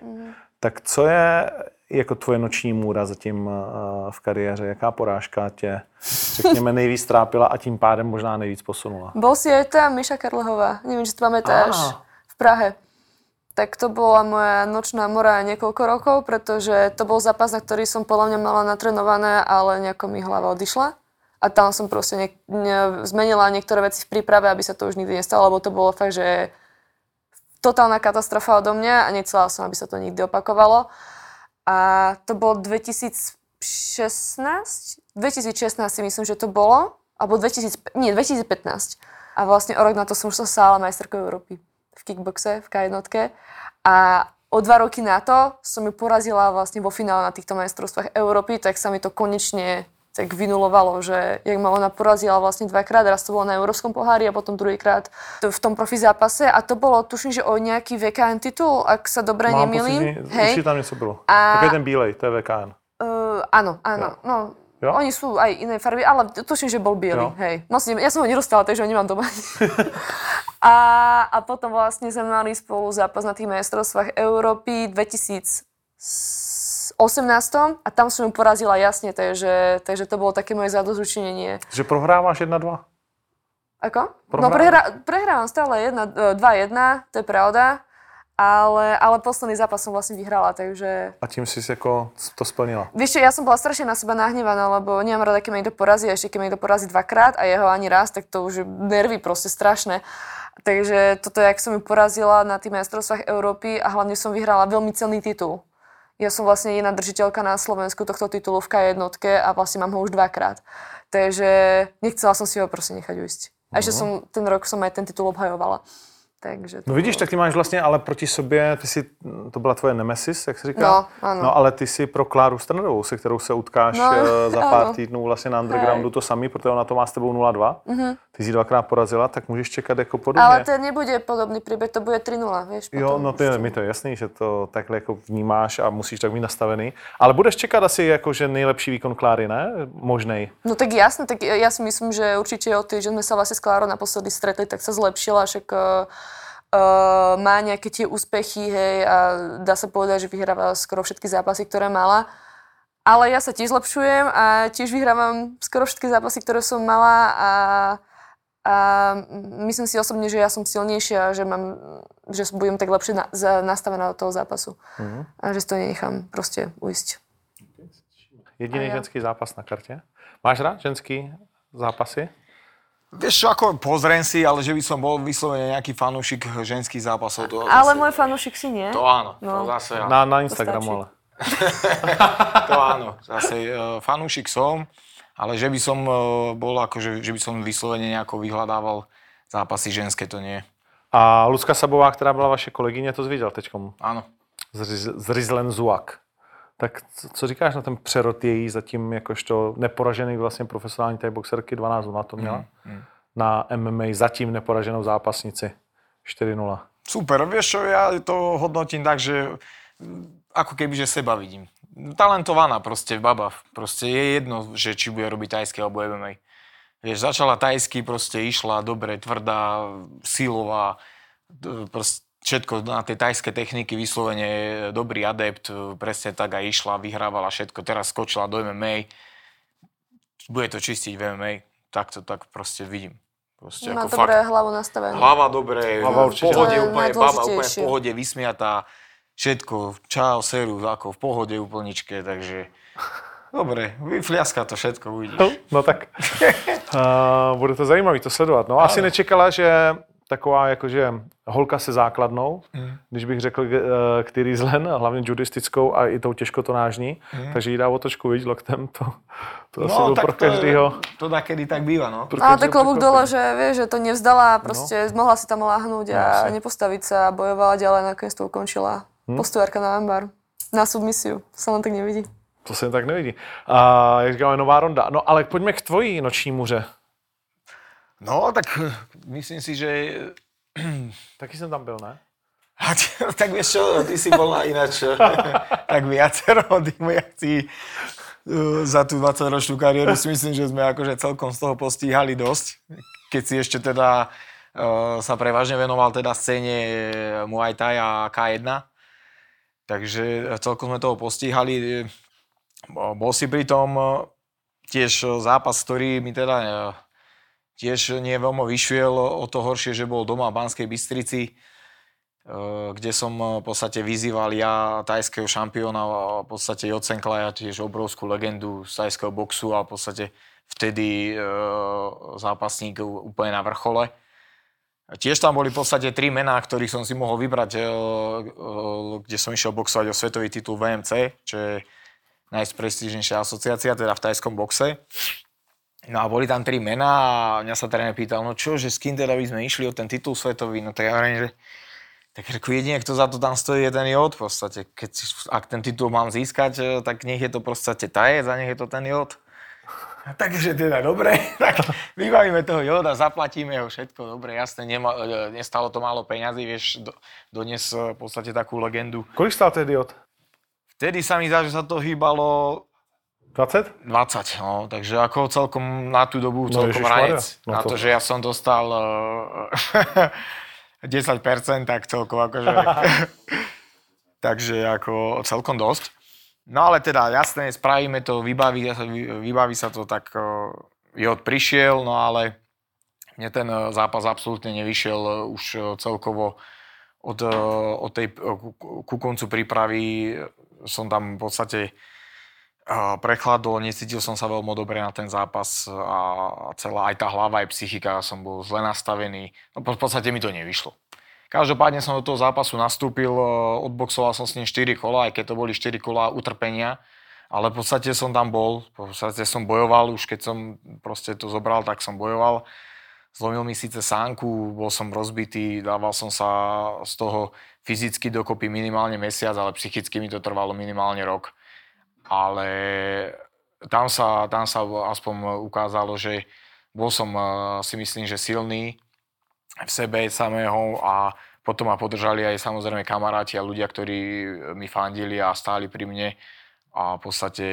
Tak co je jako tvoje noční můra zatím eh, v kariéře? Jaká porážka tě, řekněme, nejvíc trápila a tím pádem možná nejvíc posunula? Bol si aj tam Miša Karlehová, či si to pamätáš, v Prahe. Tak to bola moja nočná mora niekoľko rokov, pretože to bol zápas, na ktorý som podľa mňa mala natrenované, ale nejako mi hlava odišla. A tam som proste ne, ne, zmenila niektoré veci v príprave, aby sa to už nikdy nestalo, lebo to bolo fakt, že totálna katastrofa odo mňa a nechcela som, aby sa to nikdy opakovalo. A to bolo 2016? 2016 si myslím, že to bolo. Alebo 2000, nie, 2015. A vlastne o rok na to som už sa stála majsterkou Európy v kickboxe, v K1. A o dva roky na to som ju porazila vlastne vo finále na týchto majstrovstvách Európy, tak sa mi to konečne tak vynulovalo, že jak ma ona porazila vlastne dvakrát, raz to bolo na Európskom pohári a potom druhýkrát v tom profi zápase a to bolo, tuším, že o nejaký VKN titul, ak sa dobre Mám nemýlim. pocit, určite tam niečo bylo. A- Takový ten bílej, to je VKN. Uh, áno, áno. No, Jo? Oni sú aj iné farby, ale tuším, že bol biely. Hej. Neviem, ja som ho nedostala, takže ho nemám doma. a, a potom vlastne sme mali spolu zápas na tých majstrovstvách Európy 2018 a tam som ju porazila jasne, takže, takže to bolo také moje zadozučinenie. Že prohráváš 1-2? Ako? Prohrá- No prehra, prehrávam stále 1, 2-1, to je pravda, ale, ale posledný zápas som vlastne vyhrala, takže... A tím jsi jako to splnila. Vieš čo, ja som bola strašne na seba nahnevaná, lebo nemám rada, keď ma niekto porazí, a ešte keď ma niekto porazí dvakrát a jeho ani raz, tak to už je nervy proste strašné. Takže toto, jak som ju porazila na tých majstrovstvách Európy a hlavne som vyhrala veľmi cenný titul. Ja som vlastne jedna držiteľka na Slovensku tohto titulu v K1 a vlastne mám ho už dvakrát. Takže nechcela som si ho proste nechať ujsť. A ešte som ten rok som aj ten titul obhajovala. Takže to No vidíš, tak ty máš vlastně, ale proti sobě, ty si, to byla tvoje nemesis, jak se říká? No, ano. no ale ty si pro Kláru Strnerovou, se kterou se utkáš No, eh, za pár ano. týdnů vlastně na undergroundu to samý, protože ona to má s tebou 0-2. Ty jsi ji dvakrát porazila, tak můžeš čekat jako podobně. Ale to nebude podobný príbeh, to bude 3-0, vieš. Jo, no ešte. mi to je jasný, že to takhle jako vnímáš a musíš tak mít nastavený. Ale budeš čekat asi jako, že nejlepší výkon Kláry, ne? Možnej. No tak jasne, tak ja si myslím, že určite od tej, že sme sa vlastne s Klárou naposledy stretli, tak sa zlepšila, však uh, uh, má nejaké tie úspechy, hej, a dá sa povedať, že vyhráva skoro všetky zápasy, ktoré mala. Ale ja sa tiež zlepšujem a tiež vyhrávam skoro všetky zápasy, ktoré som mala a, a myslím si osobne, že ja som silnejšia a že, mám, že budem tak lepšie na, za, nastavená do toho zápasu. Mhm. A že si to nenechám proste ujsť. Jediný A ja. ženský zápas na kartě. Máš rád ženský zápasy? Vieš čo, ako pozriem si, ale že by som bol vyslovene nejaký fanúšik ženských zápasov. To Ale zase, môj fanúšik si nie. To áno, No. to zase áno. Na, na Instagramu, stačí. ale. To áno, zase uh, fanúšik som, ale že by som uh, bol akože, že by som vyslovene nejako vyhľadával zápasy ženské, to nie. A Lucka Sabová, která byla vaše kolegyně, to jsi viděl teďkom. Áno. Z, Riz- z Rizlen Zuak. Tak co, říkáš na ten přerod její zatím jakožto neporažený vlastně profesionální thai boxerky 12 na to měla? Mm, Na MMA zatím neporaženou zápasnici 4-0. Super, vieš čo, ja to hodnotím tak, že mm, ako keby, že seba vidím. Talentovaná proste baba. Proste je jedno, že či bude robiť tajské alebo MMA. Vieš, začala tajsky, proste išla dobre, tvrdá, silová, proste všetko na tej tajské techniky vyslovene dobrý adept, presne tak aj išla, vyhrávala všetko, teraz skočila do MMA, bude to čistiť v MMA, tak to tak proste vidím. Proste Má ako dobré fakt. hlavu nastavenú. Hlava dobre, Hlava v pohode, úplne baba, úplne v pohode, vysmiatá, všetko, čau, seru, ako v pohode úplničke, takže dobre, vyfliaska to všetko, uvidíš. No, no tak uh, bude to zajímavé to sledovat. No asi nečekala, že taková jakože holka se základnou, Mm. když bych řekl, uh, který zlen, hlavně judistickou a i tou těžkotonážní, takže jí dá otočku viď loktem, to, to asi byl pro Mm. No, to, každýho. to takedy tak býva, no. pro Ale tak klobúk dole, že vieš, že to nevzdala a proste mohla si tam láhnuť a Jasne. nepostaviť sa a bojovala ďalej nakoniec to ukončila. Postuvárka na ambar. Na submisiu. To sa len tak nevidí. To se tak nevidí. A jak říkáme, nová ronda. No ale pojďme k tvojí noční muře. No, tak myslím si, že... Taky jsem tam byl, ne? A ty- tak vieš čo, ty si bol na ináč tak viacero akcií uh, za tú 20-ročnú kariéru si myslím, že sme akože celkom z toho postíhali dosť. Keď si ešte teda uh, sa prevažne venoval teda scéne Muay Thai a K1. Takže celkom sme toho postíhali. Bol si pri tom tiež zápas, ktorý mi teda tiež nie veľmi vyšiel. O to horšie, že bol doma v Banskej Bystrici Eh, kde som eh, v podstate vyzýval ja tajského šampióna, a v podstate Jocenklaja, tiež obrovskú legendu z tajského boxu a v podstate vtedy e, zápasník úplne na vrchole. Tiež tam boli v podstate tri mená, ktorých som si mohol vybrať, e, e, kde som išiel boxovať o svetový titul VMC, čo je najprestížnejšia asociácia, teda v tajskom boxe. No a boli tam tri mená a mňa sa tréner pýtal, no čo, že s kým teda by sme išli o ten titul svetový, no tak ja hovorím, že tak ako jedine, kto za to tam stojí, je ten Jod v podstate. Keď, ak ten titul mám získať, e, tak nech je to podstate tajec a nech je to ten Jod. Takže teda dobre, tak vybavíme toho joda, zaplatíme ho všetko, dobre, jasne, nema, e, nestalo to málo peňazí, vieš, do, donies e, v podstate takú legendu. Kolik stál ten jod? Vtedy sa mi zdá, že sa to hýbalo 20? 20, no, takže ako celkom na tú dobu celkom no, ranec. No, na to, že ja som dostal uh, 10%, tak celkom akože... takže ako celkom dosť. No ale teda jasné, spravíme to, vybaví, vybaví sa to, tak Jod prišiel, no ale mne ten e, zápas absolútne nevyšiel už celkovo od, od tej, ku koncu prípravy som tam v podstate prechladol, necítil som sa veľmi dobre na ten zápas a celá aj tá hlava, aj psychika, som bol zle nastavený. No v podstate mi to nevyšlo. Každopádne som do toho zápasu nastúpil, e, odboxoval som s ním 4 kola, aj keď to boli 4 kola utrpenia, ale v podstate som tam bol, v podstate som bojoval, už keď som proste to zobral, tak som bojoval. Zlomil mi síce sánku, bol som rozbitý, dával som sa z toho fyzicky dokopy minimálne mesiac, ale psychicky mi to trvalo minimálne rok. Ale tam sa, tam sa aspoň ukázalo, že bol som e, si myslím, že silný, v sebe samého a potom ma podržali aj samozrejme kamaráti a ľudia, ktorí mi fandili a stáli pri mne a v podstate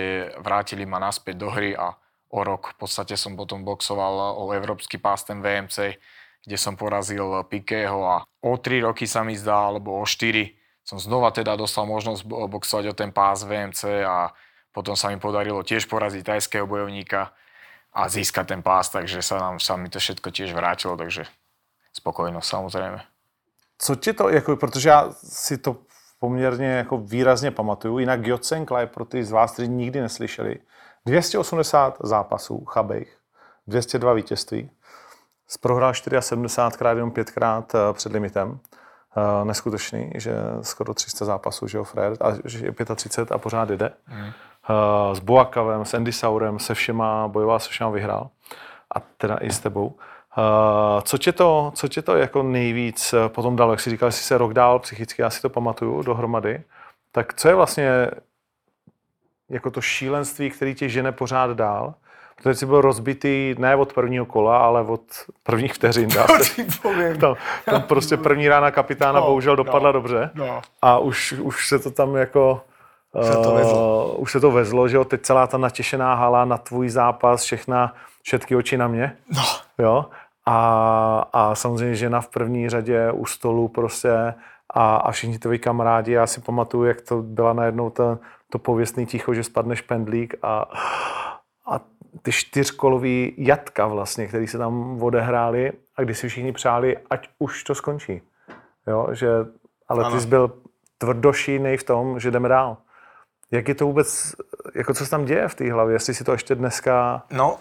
vrátili ma naspäť do hry a o rok v podstate som potom boxoval o európsky pás ten VMC, kde som porazil Pikého a o 3 roky sa mi zdá, alebo o 4 som znova teda dostal možnosť boxovať o ten pás VMC a potom sa mi podarilo tiež poraziť tajského bojovníka a získať ten pás, takže sa, nám, sa mi to všetko tiež vrátilo, takže spokojnost samozřejmě. Co ti to, jako, protože já si to poměrně jako výrazně pamatuju, jinak Jocenkla pro ty z vás, kteří nikdy neslyšeli, 280 zápasů chabejch, 202 vítězství, prohrál 74 krát jenom 5 krát eh, před limitem. Uh, neskutečný, že skoro 300 zápasů, že jo, Fred, a že je 35 a pořád jde. Mm. Uh, s Boakavem, s Andy Saurem, se všema, bojoval se všema, vyhrál. A teda i s tebou. Uh, co, tě to, co tě to jako nejvíc eh, potom dalo? Jak jsi říkal, že jsi se rok dál psychicky, já si to pamatuju dohromady. Tak co je vlastně jako to šílenství, který tě žene pořád dál? Protože jsi byl rozbitý ne od prvního kola, ale od prvních vteřin. Dá se. tam, tam prostě první rána kapitána no, bohužel dopadla no, dobře. No. A už, už se to tam jako... Se to vezlo. Uh, už se to vezlo, že jo? Teď celá ta natěšená hala na tvůj zápas, všechna, všetky oči na mě. No. Jo? A, a samozřejmě žena v první řadě u stolu prostě a, a všichni tvoji kamarádi. Já si pamatuju, jak to byla najednou to, to pověstný ticho, že spadneš pendlík a, a ty čtyřkolový jatka vlastně, který se tam odehráli a kdy si všichni přáli, ať už to skončí. Jo, že, ale ty jsi byl tvrdošínej v tom, že jdeme dál. Jak je to vůbec, jako co se tam děje v té hlavě, jestli si to ještě dneska... No,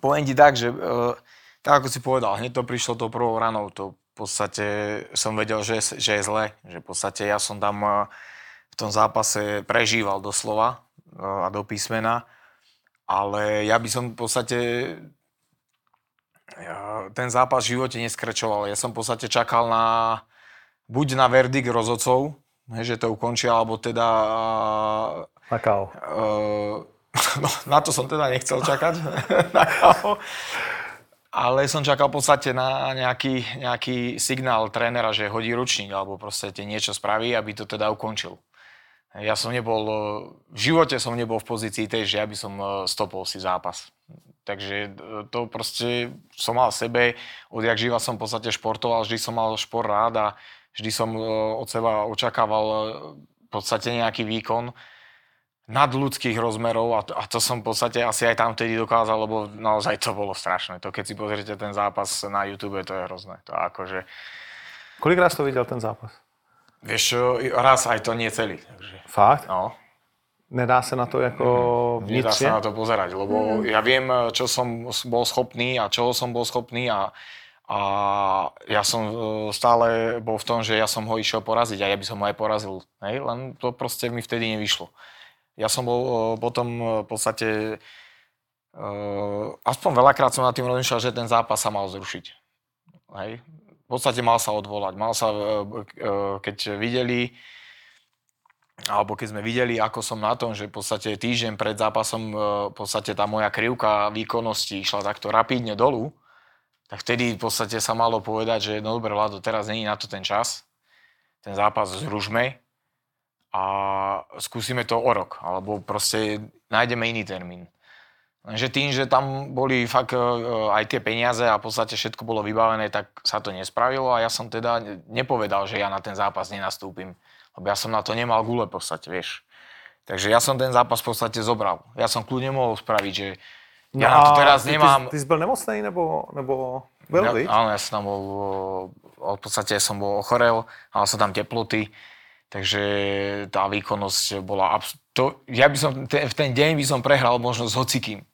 poviem ti tak, že uh, tak ako si povedal, hneď to prišlo tou prvou ranou, to v podstate som vedel, že, že je zle, že v podstate ja som tam uh, v tom zápase prežíval doslova uh, a do písmena, ale ja by som v podstate ten zápas v živote neskrečoval. Ja som v podstate čakal na buď na verdikt rozhodcov, že to ukončia, alebo teda... Na kávo. Uh, No, na to som teda nechcel čakať. Ale som čakal v podstate na nejaký, nejaký signál trénera, že hodí ručník alebo proste niečo spraví, aby to teda ukončil. Ja som nebol, v živote som nebol v pozícii tej, že ja by som e, stopol si zápas. Takže e, to proste som mal sebe, odjak živa som v podstate športoval, vždy som mal šport rád a vždy som e, od seba očakával v podstate nejaký výkon nadľudských rozmerov a to, a to som v podstate asi aj tam vtedy dokázal, lebo naozaj to bolo strašné. To keď si pozriete ten zápas na YouTube, to je hrozné. To akože... Kolik raz to videl ten zápas? Vieš raz aj to nie celý. Takže... Fakt? No. Nedá sa na to ako vnitřne? Nedá sa na to pozerať, lebo mm. ja viem, čo som bol schopný a čoho som bol schopný a, A ja som e, stále bol v tom, že ja som ho išiel poraziť a ja by som ho aj porazil. Hej? Len to proste mi vtedy nevyšlo. Ja som bol e, potom e, v podstate... Aspoň veľakrát som nad tým rozmýšľal, že ten zápas sa mal zrušiť. Hej? V podstate mal sa odvolať. Mal sa, keď videli, alebo keď sme videli, ako som na tom, že v podstate týždeň pred zápasom v podstate tá moja krivka výkonnosti išla takto rapidne dolu, tak vtedy v podstate sa malo povedať, že no dobre, Vlado, teraz není na to ten čas, ten zápas zružme a skúsime to o rok, alebo proste nájdeme iný termín. Lenže tým, že tam boli fakt e, aj tie peniaze a v podstate všetko bolo vybavené, tak sa to nespravilo a ja som teda nepovedal, že ja na ten zápas nenastúpim. Lebo ja som na to nemal gule v podstate, vieš. Takže ja som ten zápas v podstate zobral. Ja som kľudne mohol spraviť, že No ja na to teraz ty, nemám... Ty, ty jsi byl nemocný, nebo, nebo byl, ja, Áno, ja som tam bol, v podstate som bol ochorel, mal som tam teploty, takže tá výkonnosť bola... Abs- to, ja by som, ten, v ten deň by som prehral možno s hocikým.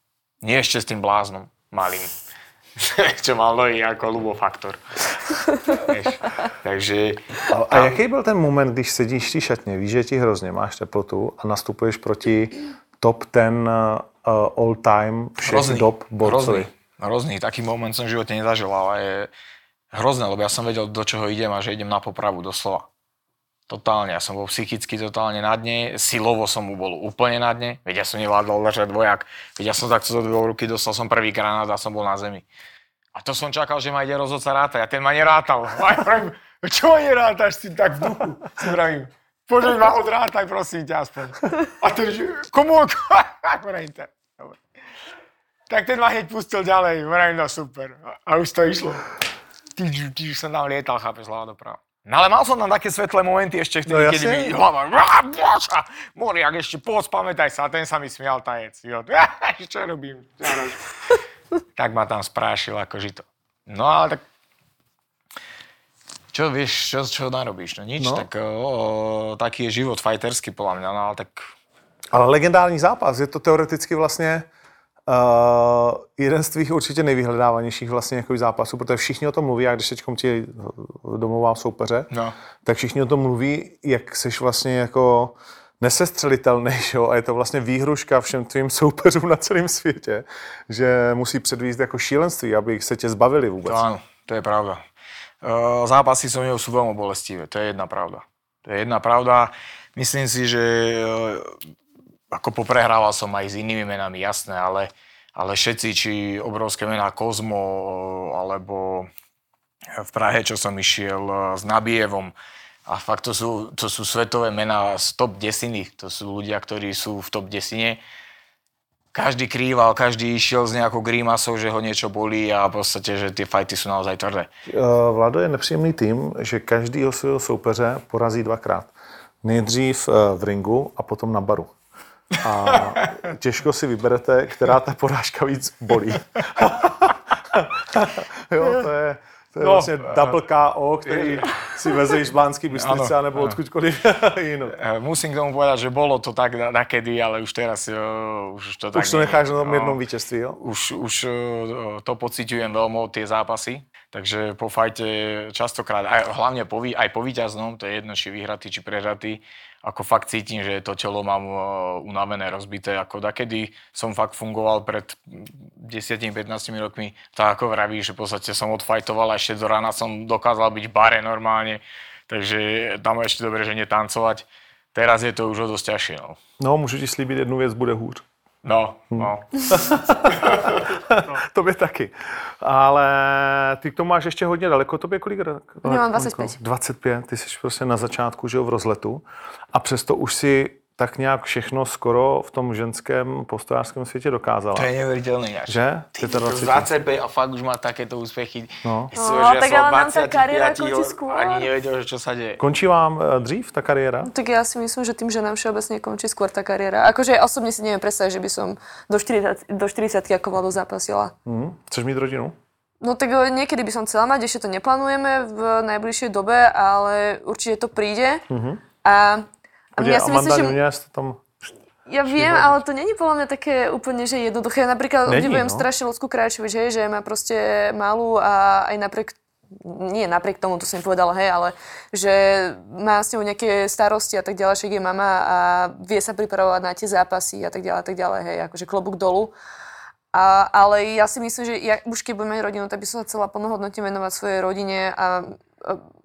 Nie ešte s tým bláznom malým. čo mal nohy ako Lubo Faktor. Takže... A, a jaký byl ten moment, když sedíš v té šatně, víš, že ti hrozně, máš teplotu a nastupuješ proti top ten uh, all time všech hrozný, dob borcovi. Hrozný, hrozný, taký moment som v živote nezažil, ale je hrozné, lebo ja som vedel, do čoho idem a že idem na popravu, doslova. Totálne, ja som bol psychicky totálne na dne, silovo som mu bol úplne na dne, veď ja som nevládol ležať dvojak, veď ja som takto do dvou ruky, dostal som prvý granát a som bol na zemi. A to som čakal, že ma ide rozhodca rátať a ten ma nerátal. A ja pravím, čo ma nerátaš si tak v duchu? Si pravím, poďme ma odrátaj, prosím ťa aspoň. A ten, že, komu? Tak ten ma hneď pustil ďalej, vrajím, no super. A už to išlo. Ty, ty som tam lietal, chápeš, hlava doprava. No ale mal som tam také svetlé momenty ešte vtedy, no, keď mi hlava, boža, Moriak, ešte poď, pamätaj sa, a ten sa mi smial tajec. Jo, čo robím? tak ma tam sprášil ako žito. No ale tak čo vieš, čo, čo narobíš? No nič, no. tak o, taký je život fajterský podľa mňa, no ale tak... Ale legendární zápas, je to teoreticky vlastně Uh, jeden z tvých určitě nejvyhledávanějších vlastně jako zápasů, protože všichni o tom mluví, a když teď ti domová soupeře, no. tak všichni o tom mluví, jak jsi vlastně jako nesestřelitelný, jo? a je to vlastně výhruška všem tvým soupeřům na celém světě, že musí předvíst jako šílenství, aby se tě zbavili vůbec. To áno, to je pravda. Uh, zápasy so mnou sú veľmi bolestivé, to je jedna pravda. To je jedna pravda. Myslím si, že uh, ako poprehrával som aj s inými menami, jasné, ale, ale všetci, či obrovské mená Kozmo, alebo v Prahe, čo som išiel e, s Nabievom, a fakt to sú, to sú svetové mená z top desiny, to sú ľudia, ktorí sú v top desine. Každý krýval, každý išiel s nejakou grímasou, že ho niečo bolí a v podstate, že tie fajty sú naozaj tvrdé. Uh, Vlado je nepříjemný tým, že každýho svého soupeře porazí dvakrát. Nejdřív v ringu a potom na baru a těžko si vyberete, která ta porážka víc bolí. jo, to je, to je no, vlastně double KO, který si vezeš z Banský Bystrice nebo odkudkoliv jinú. Eh, musím k tomu povedať, že bolo to tak nakedy, ale už teraz uh, už to tak Už to necháš na tom jednom víťazství, jo? Už, už uh, to pociťujem veľmi tie zápasy. Takže po fajte častokrát, aj, hlavne po, aj po víťaznom, to je jedno, či vyhratý, či prehratý, ako fakt cítim, že to telo mám uh, unavené, rozbité. Ako dakedy som fakt fungoval pred 10-15 rokmi, tak ako vraví, že v podstate som odfajtoval a ešte do rána som dokázal byť v bare normálne. Takže tam ešte dobre, že netancovať. Teraz je to už dosť ťažšie. No. no, slíbit jednu věc, bude hůř. No, hm. no. no. Tobě taky. Ale ty k tomu máš ještě hodně daleko. Tobě kolik? Já mám 25. 25. Ty jsi prostě na začátku, že jo, v rozletu. A přesto už si tak nějak všechno skoro v tom ženském postojářském světě dokázala. To je neuvěřitelné. Že? Ty 25 a fakt už má takéto úspěchy. No, no tak ale nám ta kariéra končí skôr. Ani nevěděl, že čo sa deje. Končí vám eh, dřív ta kariéra? Tak já si myslím, že tým, že nám všeobecně končí skôr ta kariéra. Akože osobně si neviem predstaviť, že by som do 40, do 40 ako mladou zápasila. Mm. Chceš mít rodinu? No tak eh, niekedy by som chcela mať, ešte to neplánujeme v najbližšej dobe, ale určite to príde. Mm-hmm. A a ja si Amanda myslím, že... Nunes, to tam Ja viem, ale to není podľa mňa také úplne, že jednoduché. Ja napríklad Není, obdivujem no. strašne Lucku Krajčovič, hej, že má proste malú a aj napriek nie napriek tomu, to som povedala, hej, ale že má s ňou nejaké starosti a tak ďalej, však je mama a vie sa pripravovať na tie zápasy a tak ďalej, a tak ďalej, hej, akože klobúk dolu. A, ale ja si myslím, že ja už keď budem mať rodinu, tak by som sa chcela plnohodnotne venovať svojej rodine a, a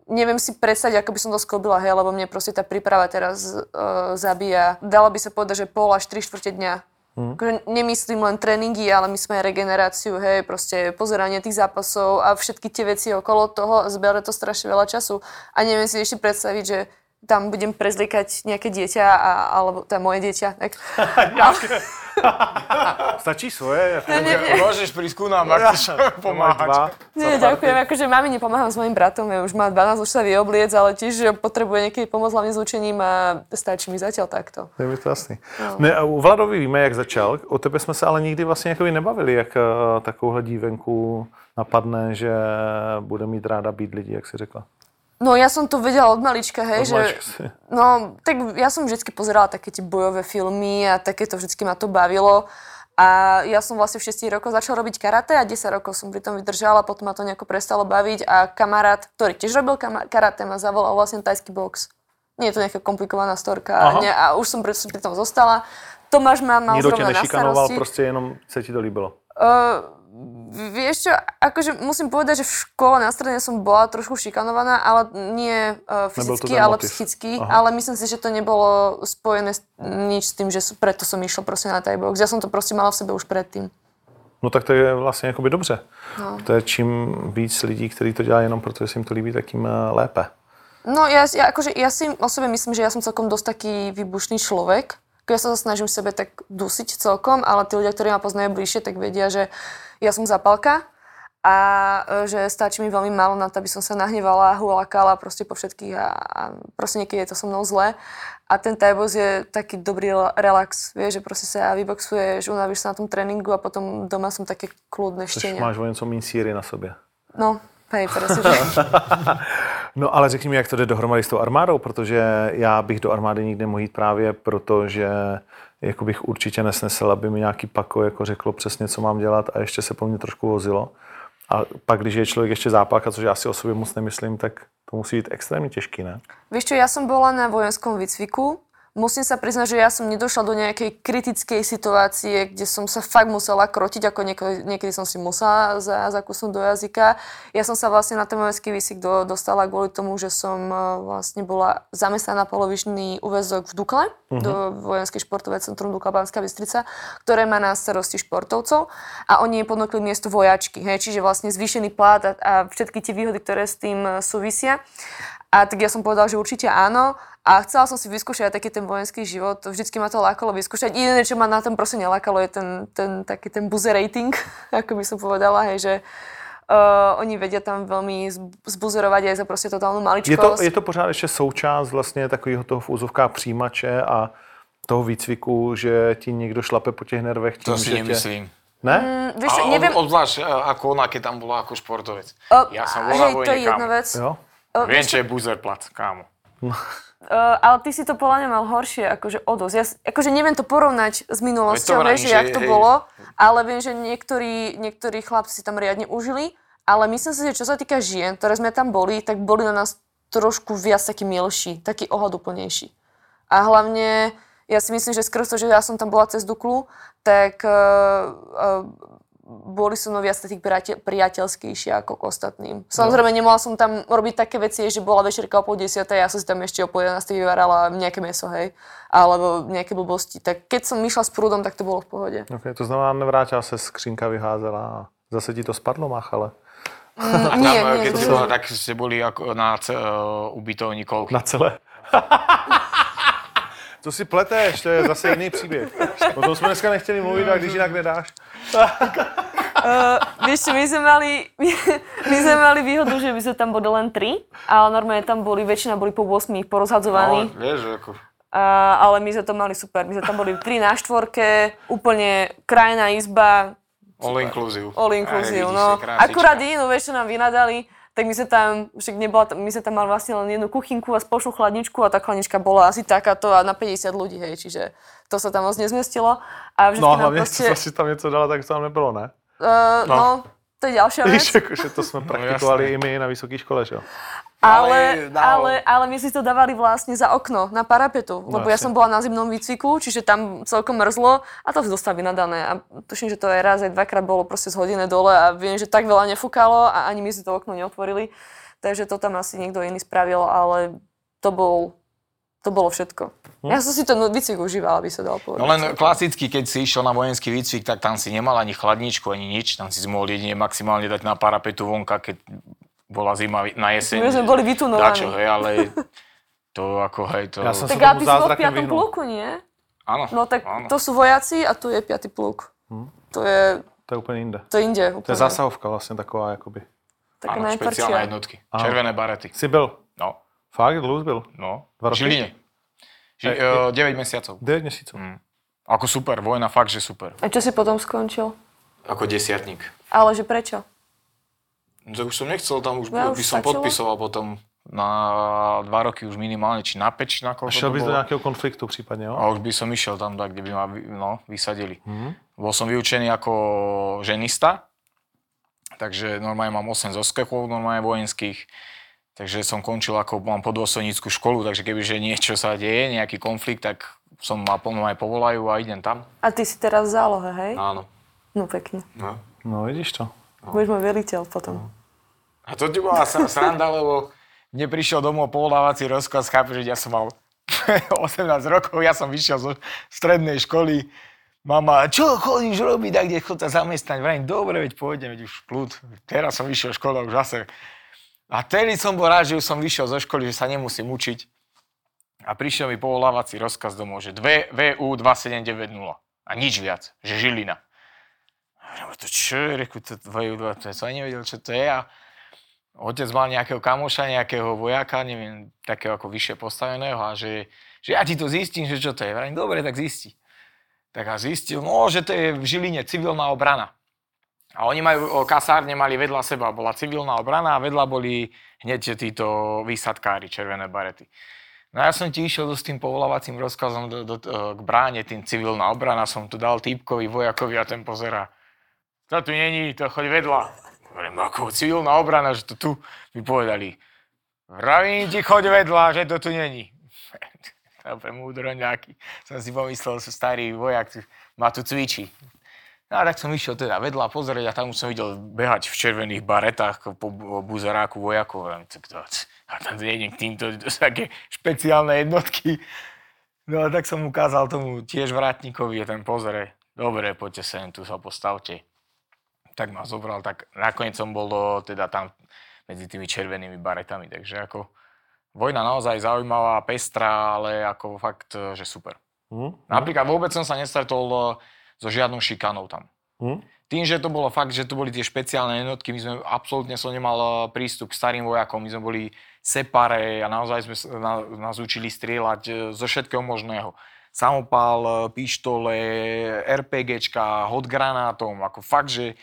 neviem si predstaviť, ako by som to sklobila, hej, lebo mne proste tá príprava teraz uh, zabíja. Dalo by sa povedať, že pol až 3 štvrte dňa. Mm. Akože nemyslím len tréningy, ale myslím aj regeneráciu, hej, proste pozeranie tých zápasov a všetky tie veci okolo toho, zbere to strašne veľa času. A neviem si ešte predstaviť, že tam budem prezliekať nejaké dieťa, a, alebo to je moje dieťa. Tak. Stačí svoje? Nie, nie, nie. Môžeš prísť ku nám, ak chceš pomáhať. Nie, ďakujem. Akože mami nepomáham s mojim bratom, ja už má 12, už sa vie obliec, ale tiež potrebuje niekedy pomôcť hlavne s učením a stačí mi zatiaľ takto. Je mi to jasný. Ne, a u Vladovi víme, jak začal. O tebe jsme se ale nikdy vlastně jakoby nebavili, jak eh, takovouhle dívenku napadne, že bude mít ráda být lidi, jak si řekla. No ja som to vedela od malička, hej, Od že... si. No, tak ja som vždy pozerala také tie bojové filmy a takéto vždy ma to bavilo. A ja som vlastne v 6 rokoch začala robiť karate a 10 rokov som pri tom vydržala, potom ma to nejako prestalo baviť a kamarát, ktorý tiež robil karate, ma zavolal vlastne tajský box. Nie je to nejaká komplikovaná storka Aha. nie, a už som pri, pri tom zostala. Tomáš ma mal Nikdo tě zrovna na starosti. prostě jenom se ti to líbilo. Uh, vieš čo, akože musím povedať, že v škole na strede som bola trošku šikanovaná, ale nie uh, fyzicky, ale motiv. psychicky. Aha. Ale myslím si, že to nebolo spojené s, nič s tým, že s- preto som išla proste na Thai box. Ja som to proste mala v sebe už predtým. No tak to je vlastně jakoby dobře. No. To je čím víc lidí, kteří to dělají jenom proto, že se jim to líbí, tak tím eh, lépe. No ja, ja, akože, ja si o sebe myslím, že ja som celkom dosť taký výbušný človek. Ja sa snažím sebe tak dusiť celkom, ale tí ľudia, ktorí ma poznajú bližšie, tak vedia, že ja som zapalka a e, že stačí mi veľmi málo na to, aby som sa nahnevala, hulakala proste po všetkých a, a proste niekedy je to so mnou zle. A ten tajbox je taký dobrý rel- relax, vieš, že proste sa vyboxuješ, unavíš sa na tom tréningu a potom doma som také kľudné štenia. máš o něco méně síry na sobě. No, hej, presne. No ale řekni mi, jak to jde dohromady s tou armádou, protože já bych do armády nikdy nemohl jít právě proto, že jako bych určitě nesnesl, aby mi nějaký pako jako řeklo přesně, co mám dělat a ještě se po mně trošku vozilo. A pak, když je člověk ještě zápalka, což já si o sobě moc nemyslím, tak to musí být extrémně těžký, ne? Vieš čo, ja som bola na vojenskom výcviku. Musím sa priznať, že ja som nedošla do nejakej kritickej situácie, kde som sa fakt musela krotiť, ako niekedy, niekedy som si musela za, zakusnúť do jazyka. Ja som sa vlastne na ten vojenský výcvik do, dostala kvôli tomu, že som eh, vlastne bola zamestnaná na polovičný úvezok v Dukle, uh-huh. do vojenskej športové centrum Dukla Banská Bystrica, ktoré má na starosti športovcov a oni jej ponúkli miesto vojačky, hej, čiže vlastne zvýšený plat a, a všetky tie výhody, ktoré s tým eh, súvisia. A tak ja som povedala, že určite áno. A chcela som si vyskúšať aj taký ten vojenský život. Vždycky ma to lákalo vyskúšať. Jediné, čo ma na tom proste nelákalo, je ten, ten taký ten buzzer rating, ako by som povedala, hej, že uh, oni vedia tam veľmi zb- zbuzerovať aj za proste totálnu maličkosť. Je to, je to pořád ještě součást vlastně takového toho v úzovkách přijímače a toho výcviku, že ti někdo šlape po těch nervech tím, To si že nemyslím. Ne? Mm, Vieš, A neviem... od, obzvlášť e, ako ona, keď tam bola ako športovec. Uh, ja som bola hej, to je jedna vec. Jo? Uh, Viem, čo je buzzer plat, kámo. Uh, ale ty si to podľa mňa mal horšie, akože o dosť. Ja, akože neviem to porovnať s minulosťou, vieš, jak to hej. bolo, ale viem, že niektorí, niektorí chlapci si tam riadne užili, ale myslím si, že čo sa týka žien, ktoré sme tam boli, tak boli na nás trošku viac takí milší, taký ohľaduplnejší. A hlavne, ja si myslím, že skrz to, že ja som tam bola cez Duklu, tak uh, uh, boli so mnou viac takých priateľ, priateľskejšie ako k ostatným. Samozrejme, nemohla som tam robiť také veci, že bola večerka o pol desiatej, ja som si tam ešte o pol jedenástej vyvárala nejaké meso, hej, alebo nejaké blbosti. Tak keď som išla s prúdom, tak to bolo v pohode. Okay, to znamená, nevrátila se skřínka vyházela a zase ti to spadlo, máchala. Mm, nie, tam, nie, keď bola, tak ste boli ako na uh, ubytovni koľko? Na celé. To si pleteš, to je zase jiný příběh. O tom jsme dneska nechtěli mluvit, a když jinak nedáš. Uh, vieš čo, my sme, mali, my sme mali výhodu, že by sme tam boli len tri, ale normálne tam boli, väčšina boli po 8 porozhadzovaní. No, vieš, ako... A, ale my sme to mali super. My sme tam boli tri na štvorke, úplne krajná izba, All inclusive. all Aj, inclusive, vidíš, no. Akurát jedinú vec, čo nám vynadali, tak my sme tam, však nebola, my sme tam mali vlastne len jednu kuchynku a spoločnú chladničku a tá chladnička bola asi takáto a na 50 ľudí, hej, čiže to sa tam moc nezmestilo. A No a nám hlavně, proste, si tam něco dala, tak to tam nebylo, ne? uh, no. no. no, to je ďalšia vec. Víš, jakože to jsme praktikovali i my na vysoké škole, že? Ale, Ale dalo. ale, ale my si to dávali vlastne za okno, na parapetu, lebo ja som bola na zimnom výcviku, čiže tam celkom mrzlo a to dostali nadané. A tuším, že to aj raz, aj dvakrát bolo proste zhodené dole a viem, že tak veľa nefúkalo a ani my si to okno neotvorili. Takže to tam asi niekto iný spravil, ale to, bol, to bolo všetko. Ja som si ten výcvik užívala, aby sa dalo povedať. No len klasicky, keď si išiel na vojenský výcvik, tak tam si nemal ani chladničku, ani nič. Tam si si mohol jedine maximálne dať na parapetu vonka, keď bola zima na jeseň. My sme boli vytunovaní. Dačo, hej, ale to ako, hej, to... Ja som Tak sa a tomu ty si bol v piatom pluku, nie? Áno, No tak áno. to sú vojaci a tu je piatý pluk. To je, To je úplně jinde. to je inde To úplne. je zásahovka vlastně taková, jakoby. Taká áno, špeciálne jednotky. Červené barety. Jsi byl? No, Fakt, jsi byl? no. Dva V roky? Žiline. Ži- E, e, 9 mesiacov. 9 měsíců. Mm. Ako super, vojna fakt, že super. A čo si potom skončil? Ako desiatník. Ale že prečo? No to už som nechcel, tam už, Ja by už som stačilo? podpisoval potom na dva roky už minimálne, či na 5, či na koľko A šel to bys do bolo. nějakého konfliktu případně, jo? A už by som išiel tam, tak, kde by ma no, vysadili. Mhm. Bol som vyučený ako ženista, takže normálne mám 8 zoskokov normálne vojenských. Takže som končil ako, mám podôstojníckú školu, takže kebyže niečo sa deje, nejaký konflikt, tak som ma plno aj povolajú a idem tam. A ty si teraz v zálohe, hej? Áno. No pekne. No. No vidíš to. Budeš môj veliteľ potom. A to ti bola sranda, lebo mne prišiel domov povolávací rozkaz, chápeš, že ja som mal 18 rokov, ja som vyšiel zo strednej školy, mama, čo chodíš robiť, a kde chod sa zamestnať? Vrajím, dobre, veď pôjdem, veď už kľud. Teraz som vyšiel z školy, už zase. A tedy som bol rád, že už som vyšiel zo školy, že sa nemusím učiť. A prišiel mi povolávací rozkaz domov, že 2 VU 2790 a nič viac, že Žilina. A to čo reku, to VU 2, to ani nevedel, čo to je. A otec mal nejakého kamoša, nejakého vojaka, neviem, takého ako vyššie postaveného a že, že ja ti to zistím, že čo to je. Vrajím, dobre, tak zisti. Tak a zistil, no, že to je v Žiline civilná obrana. A oni majú, kasárne mali vedľa seba, bola civilná obrana a vedľa boli hneď títo výsadkári, červené barety. No ja som ti išiel s tým povolávacím rozkazom do, do, do, k bráne, tým civilná obrana, som to dal týpkovi, vojakovi a ten pozera. To tu není, to choď vedľa. Hovorím, ako civilná obrana, že to tu mi povedali. Vravím ti, choď vedľa, že to tu není. Dobre, múdro nejaký. Som si pomyslel, že starý vojak ma tu cvičí. No a tak som išiel teda vedľa pozrieť a tam už som videl behať v červených baretách po bu- buzeráku vojakov. A tam jedem k týmto, to také špeciálne jednotky. No a tak som ukázal tomu tiež vrátnikovi a ten pozrie. Dobre, poďte sem, tu sa postavte. Tak ma zobral, tak nakoniec som bol do, teda tam medzi tými červenými baretami, takže ako vojna naozaj zaujímavá, pestrá, ale ako fakt, že super. Hm? Napríklad vôbec som sa nestretol e, so žiadnou šikanou tam. Hm? Tým, že to bolo fakt, že to boli tie špeciálne jednotky, my sme absolútne som nemal e, prístup k starým vojakom, my sme boli separé a naozaj sme na, nás učili strieľať e, zo všetkého možného. Samopal, e, pištole, RPGčka, hod granátom, ako fakt, že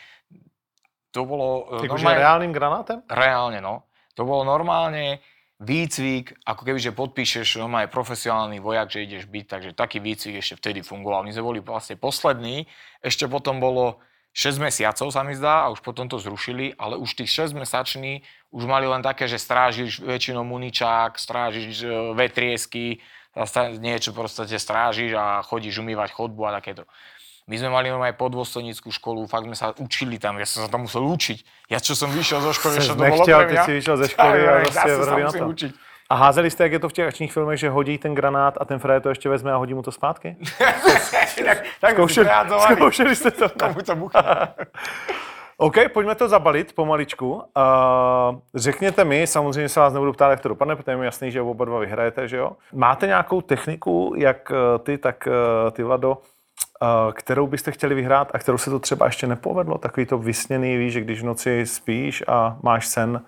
to bolo e, Jakože reálným granátem? reálne, no. To bolo normálne výcvik, ako keby, že podpíšeš normálne profesionálny vojak, že ideš byť, takže taký výcvik ešte vtedy fungoval. My sme boli vlastne poslední, ešte potom bolo 6 mesiacov sa mi zdá a už potom to zrušili, ale už tých 6 mesační už mali len také, že strážiš väčšinou muničák, strážiš e, vetriesky, niečo proste strážiš a chodíš umývať chodbu a takéto. My sme mali aj podôstojníckú školu, fakt sme sa učili tam, ja som sa tam musel učiť. Ja čo som vyšiel zo školy, čo to bolo pre ty mňa. si vyšel ze školy a sa vrhli na to. učiť. A házeli jste, jak je to v těch akčních filmech, že hodí ten granát a ten frajer to ještě vezme a hodí mu to zpátky? tak, tak Zkoušeli, zkoušeli jste to? Komu to buchá. OK, pojďme to zabalit pomaličku. Uh, řekněte mi, samozřejmě se vás nebudu ptát, jak to dopadne, protože je mi jasný, že oba dva vyhrajete, že jo? Máte nějakou techniku, jak eh, ty, tak eh, ty, Vlado, kterou byste chtěli vyhrát a kterou se to třeba ještě nepovedlo? Takový to vysněný, víš, že když v noci spíš a máš sen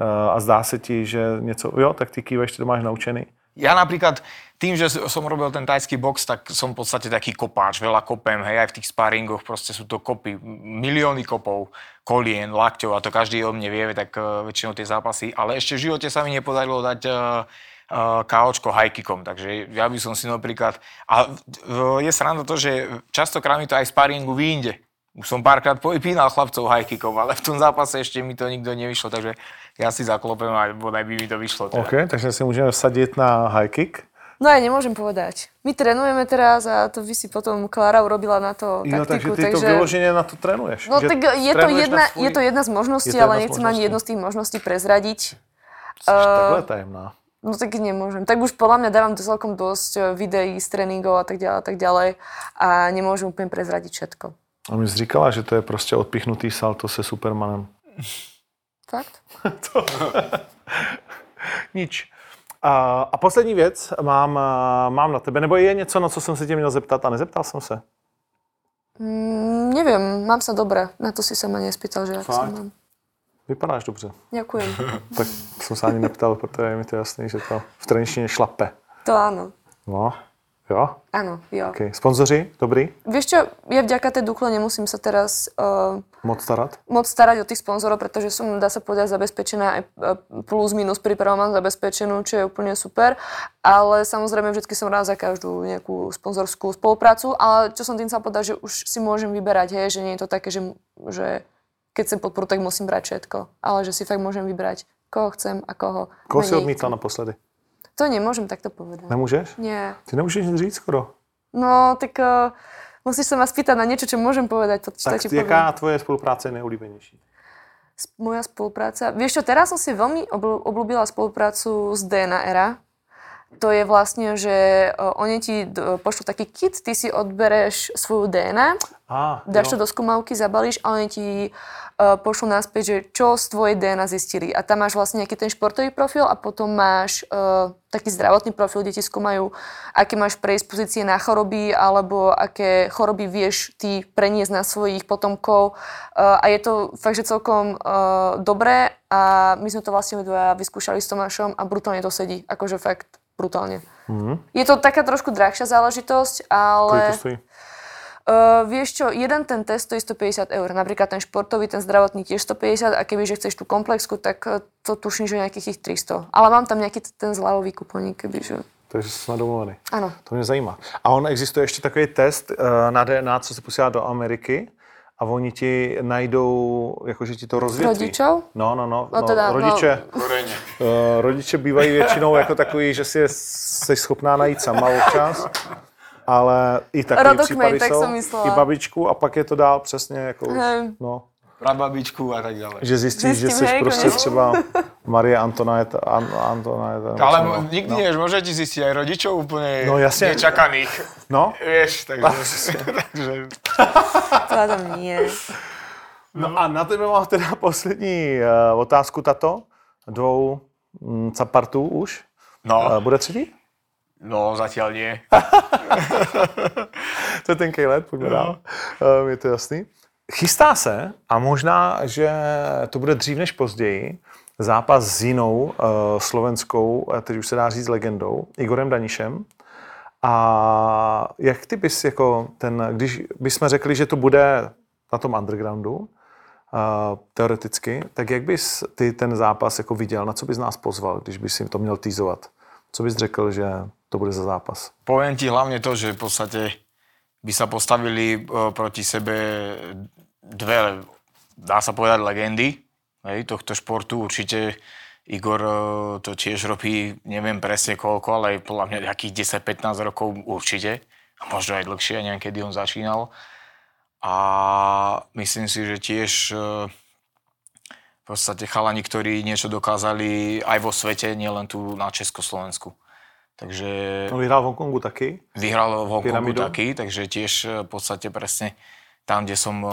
eh, a zdá se ti, že něco, jo, tak ty kýveš, to máš naučený. Ja napríklad tým, že som robil ten tajský box, tak som v podstate taký kopáč, veľa kopem, hej, aj v tých sparingoch proste sú to kopy, milióny kopov, kolien, lakťov a to každý o mne vie, tak uh, väčšinou tie zápasy, ale ešte v živote sa mi nepodarilo dať uh, KOčko high takže ja by som si napríklad, a uh, je sranda to, že častokrát mi to aj sparingu vyjde, už som párkrát povypínal chlapcov high kickov, ale v tom zápase ešte mi to nikto nevyšlo, takže ja si zaklopem a bodaj by mi to vyšlo. Teda. OK, takže si môžeme vsadiť na high kick. No aj nemôžem povedať. My trénujeme teraz a to by si potom Klára urobila na to No, takže taktiku. ty to vyloženie na to trénuješ. No že tak je to, jedna, na svoj- je to jedna z možností, Je to jedna ale z nechcem ani možností. jednu z tých možností prezradiť. Si takhle tajemná. No tak nemôžem. Tak už podľa mňa dávam to celkom dosť eh, videí z tréningov a tak ďalej a tak ďalej a nemôžem úplne prezradiť všetko. A mi jsi říkala, že to je prostě odpichnutý salto se Supermanem. Fakt? Nič. A, a poslední věc mám, a, mám na tebe, nebo je něco, na co jsem se tě měl zeptat a nezeptal jsem se? Mm, neviem, mám sa dobre. Na to si sa ma nespýtal, že ak sa mám. Vypadáš dobře. Ďakujem. Tak jsem se ani neptal, protože je mi to jasný, že to v trenčtině šlape. To áno. No, jo, Áno, jo. okay. Sponzoři, dobrý, Vieš čo, ja vďaka tej Dukle nemusím sa teraz uh, moc starat. moc starať o tých sponzorov, pretože som, dá sa povedať, zabezpečená aj eh, plus minus prípravu mám zabezpečenú, čo je úplne super. Ale samozrejme vždy som rád za každú nejakú sponzorskú spoluprácu, ale čo som tým chcela povedať, že už si môžem vyberať, hej, že nie je to také, že, že keď chcem podporu, tak musím brať všetko. Ale že si fakt môžem vybrať, koho chcem a koho Koho si odmítla chcem. naposledy? To nemôžem takto povedať. Nemůžeš? Nie. Ty nemůžeš nic říct skoro. No, tak uh, musíš sa ma spýtať na niečo, čo môžem povedať. To, Tak ti poviem. jaká tvoje spolupráce je nejoblíbenější? S- Moja spolupráca. Vieš čo, teraz som si veľmi obľúbila spoluprácu s DNA Era. To je vlastne, že uh, oni ti pošlú taký kit, ty si odbereš svoju DNA, Ah, dáš to jo. do skúmavky, zabalíš a oni ti uh, pošlú naspäť, že čo z tvojej DNA zistili. A tam máš vlastne nejaký ten športový profil a potom máš uh, taký zdravotný profil, kde ti skúmajú, aké máš predispozície na choroby alebo aké choroby vieš ty preniesť na svojich potomkov. Uh, a je to fakt, že celkom uh, dobré a my sme to vlastne dvaja vyskúšali s Tomášom a brutálne to sedí. Akože fakt brutálne. Mhm. Je to taká trošku drahšia záležitosť, ale... Kolik to stojí? Uh, vieš čo, jeden ten test stojí 150 eur. Napríklad ten športový, ten zdravotný tiež 150 a keby že chceš tú komplexku, tak eh, to tuším, že nejakých ich 300. Ale mám tam nejaký ten zľavový kuponík, kebyže... Takže jsme domluveni. Áno. To mě zajímá. A on existuje ještě takový test eh, na DNA, co se posílá do Ameriky a oni ti najdou, jakože ti to rozvětví. Rodičov? No, no, no. No no teda, no. rodiče, eh, rodiče bývají většinou jako takový, že si je jsi schopná najít sama občas. Ale i takové případy tak jsou. myslela. I babičku a pak je to dál přesně jako už, no, Prababičku a tak ďalej. že zjistíš, že jsi prostě konečně. třeba Marie Antoinette, An, Ale mo- nikdy no. nevieš, môže ti zistiť aj rodičov úplne No, jasne. nečakaných. No, Vieš, takže... takže To tam nie. No a na tebe mám teda poslední uh, otázku tato. Dvou mm, capartů už. no, Uh, bude třetí? no, zatiaľ nie. To je ten Kejlet, pojďme dál. Uh, je to jasný. Chystá se, a možná, že to bude dřív než později, zápas s jinou uh, slovenskou, eh, teď už se dá říct legendou, Igorem Danišem. A jak ty bys jako ten, když bychom řekli, že to bude na tom undergroundu, uh, teoreticky, tak jak bys ty ten zápas jako viděl, na co bys nás pozval, když bys si to měl týzovat? Co bys řekl, že to bude za zápas? Poviem ti hlavne to, že v podstate by sa postavili e, proti sebe dve, dá sa povedať, legendy hej, tohto športu. Určite Igor e, to tiež robí, neviem presne koľko, ale podľa mňa nejakých 10-15 rokov určite. A možno aj dlhšie, neviem, kedy on začínal. A myslím si, že tiež e, v podstate chalani, ktorí niečo dokázali aj vo svete, nielen tu na Československu. Takže On vyhrál v Hongkongu taky. vyhral v Hongkongu Pyramidu. taký, takže tiež e, v podstate presne tam, kde som e,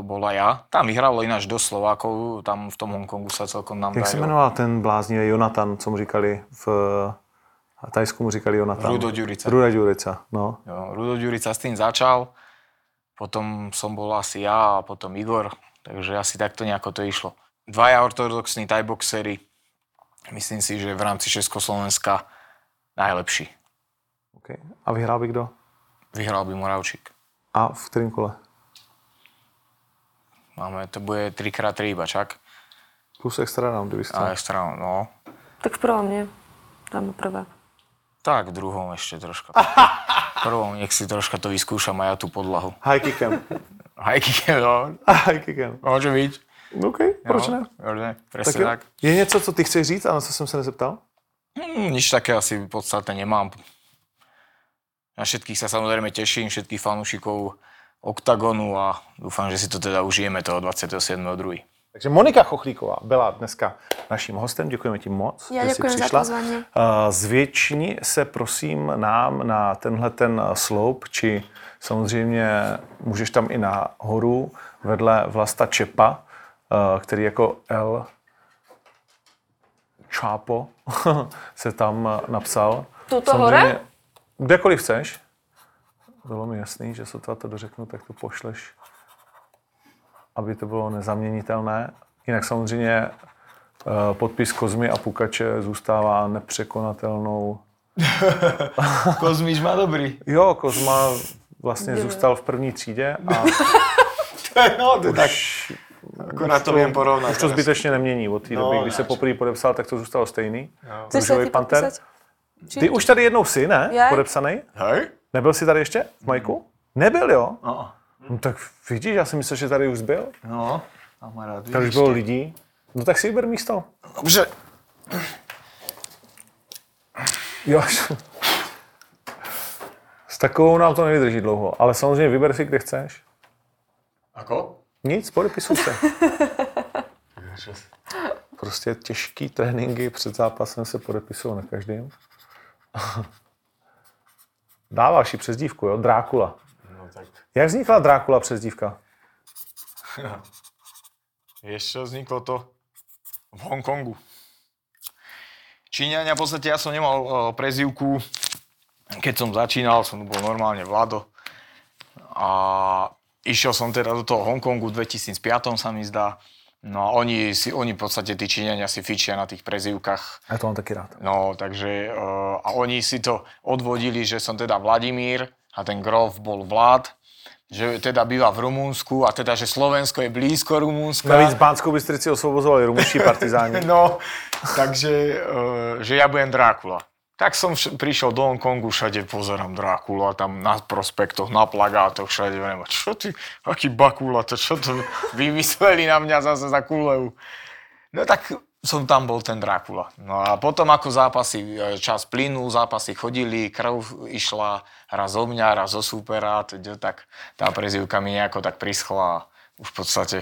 bola ja. Tam vyhralo ináč do Slovákov, tam v tom Hongkongu sa celkom nám Jak se jmenoval ten bláznivý Jonatan, co mu říkali v Tajsku mu říkali Jonatan? Rudo Ďurica. Ruda Ďurica, no. Jo, Rudo Ďurica s tým začal, potom som bol asi ja a potom Igor, takže asi takto nejako to išlo. Dvaja ortodoxní tajboxery, myslím si, že v rámci Československa najlepší. Okay. A vyhrál by kdo? Vyhral by Moravčík. A v kterém kole? Máme, to bude 3x3 iba, čak? Plus extra round, kdyby A chcel. extra, no. Tak v prvom nie. Dáme prvé. Tak v druhom ešte troška. V prvom nech si troška to vyskúšam a ja tú podlahu. High kickem. Hajky, no, High kickem. môže byť. OK, proč no, ne? ne? Tak Presne jo. tak. Je něco, co ty chceš říct a na co jsem se nezeptal? Hmm, nič také asi podstatné nemám. Na všetkých sa samozrejme teším, všetkých fanúšikov OKTAGONu a dúfam, že si to teda užijeme toho 27.2. Takže Monika Chochlíková byla dneska naším hostem. Děkujeme ti moc, Já že jsi za přišla. pozvání. Uh, Zvětšni se prosím nám na tenhle ten sloup, či samozřejmě můžeš tam i nahoru vedle Vlasta Čepa, uh, který jako L Čápo se tam napsal. Tuto Samozřejmě hore? Kdekoliv chceš. Bylo mi jasný, že sotva to dořeknu, tak to pošleš, aby to bylo nezaměnitelné. Jinak samozřejmě eh, podpis Kozmy a Pukače zůstává nepřekonatelnou. Kozmič má dobrý. Jo, Kozma vlastně zůstal v první třídě a no, to tak. Akorát to viem porovnať. už to zbytečně nemění. Od té No, doby, když se poprvé podepsal, tak to zůstalo stejný. Chceš sa Růžový ty panter? podpísať? Či? Ty už tady jednou jsi, ne? Já? Podepsaný? Hej? Nebyl jsi tady ještě v Majku? Nebyl, jo? No. No tak vidíš, já si myslel, že tady už byl. No, kamarád, Tady už bylo lidí. No tak si vyber místo. Dobře. Jo. S takovou nám to nevydrží dlouho, ale samozřejmě vyber si, kde chceš. Ako? Nic, podepisuj se. Prostě těžký tréninky před zápasem se podepisují na každém. Dáváš ji přezdívku, jo? Drákula. No tak. Jak vznikla Drákula přezdívka? Vieš čo, vzniklo to v Hongkongu. Číňania, v podstate ja som nemal uh, prezivku, keď som začínal, som bol normálne Vlado. A išiel som teda do toho Hongkongu v 2005 sa mi zdá. No a oni, si, oni v podstate, tí Číňania si fičia na tých prezivkách. Já to mám taky rád. No, takže uh, a oni si to odvodili, že som teda Vladimír a ten grof bol Vlad, že teda býva v Rumúnsku a teda, že Slovensko je blízko Rumúnska. Navíc Bánskou Bystrici osvobozovali rumunští partizáni. No, takže, uh, že ja budem Drákula. Tak som prišiel do Hongkongu, všade pozerám Drákula, tam na prospektoch, na plagátoch, všade, viem, čo ty, aký Bakula, to čo to vymysleli na mňa zase za kuleu. No tak som tam bol ten Drákula. No a potom ako zápasy, e, čas plynul, zápasy chodili, krv išla raz zo mňa, raz zo supera, teda tak tá prezivka mi nejako tak prischla a už v podstate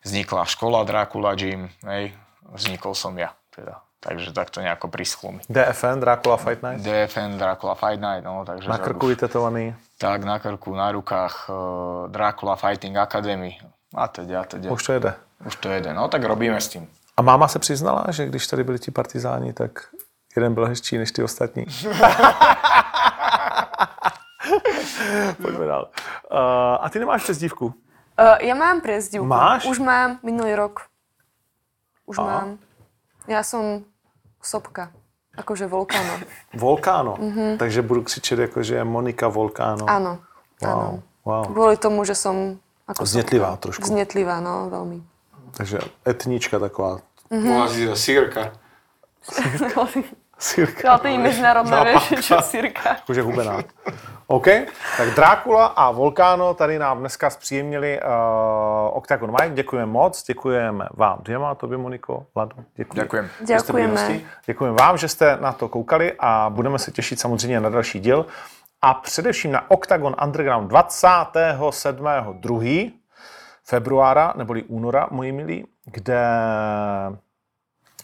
vznikla škola Drákula Gym, hej, vznikol som ja teda. Takže tak to nejako prischlo mi. DFN, Drákula Fight Night. DFN, Dracula Fight Night, no, takže... Na krku vytetovaný. Tak, na krku, na rukách, uh, Dracula Fighting Academy. A teď, a teď. Už to jede. Už to jede, no tak robíme s tím. A máma se přiznala, že když tady byli ti partizáni, tak jeden byl hezčí než ty ostatní. Pojďme dál. Uh, a ty nemáš přezdívku? Uh, ja mám prezdivku. Máš? Už mám, minulý rok. Už mám. Ja som sopka. Akože volkáno. Volkáno. Mm-hmm. Takže budu křičet jako, že je Monika Volkáno. Áno. Áno. Wow. wow. Kvôli tomu, že som ako Vznetlivá sopka. trošku. Vznetlivá, no, veľmi. Takže etnička taková. Mm-hmm. Sírka. Sirka. Ale to je medzinárodné, vieš, čo sirka. Jakože hubená. OK, tak Drákula a Volkáno tady nám dneska zpříjemnili uh, Octagon Mike. Děkujeme moc, děkujeme vám dvěma, tobě Moniko, jste byli Ďakujeme. hosti. Děkujeme vám, že jste na to koukali a budeme se těšit samozřejmě na další díl. A především na Octagon Underground 27.2. februára, neboli února, moji milí, kde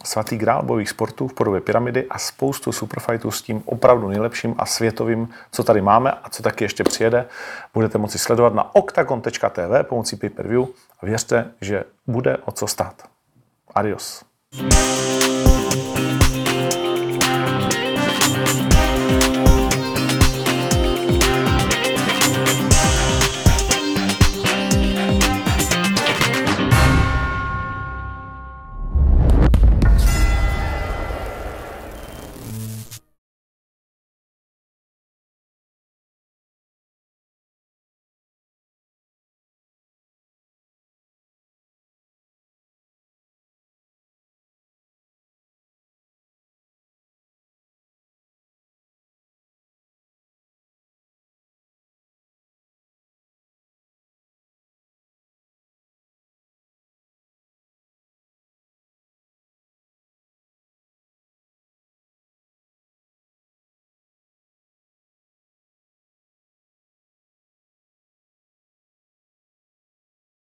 svatý grál bojových sportů v podobě pyramidy a spoustu superfightů s tím opravdu nejlepším a světovým, co tady máme a co taky ještě přijede, budete moci sledovat na octagon.tv pomocí pay-per-view a věřte, že bude o co stát. Adios.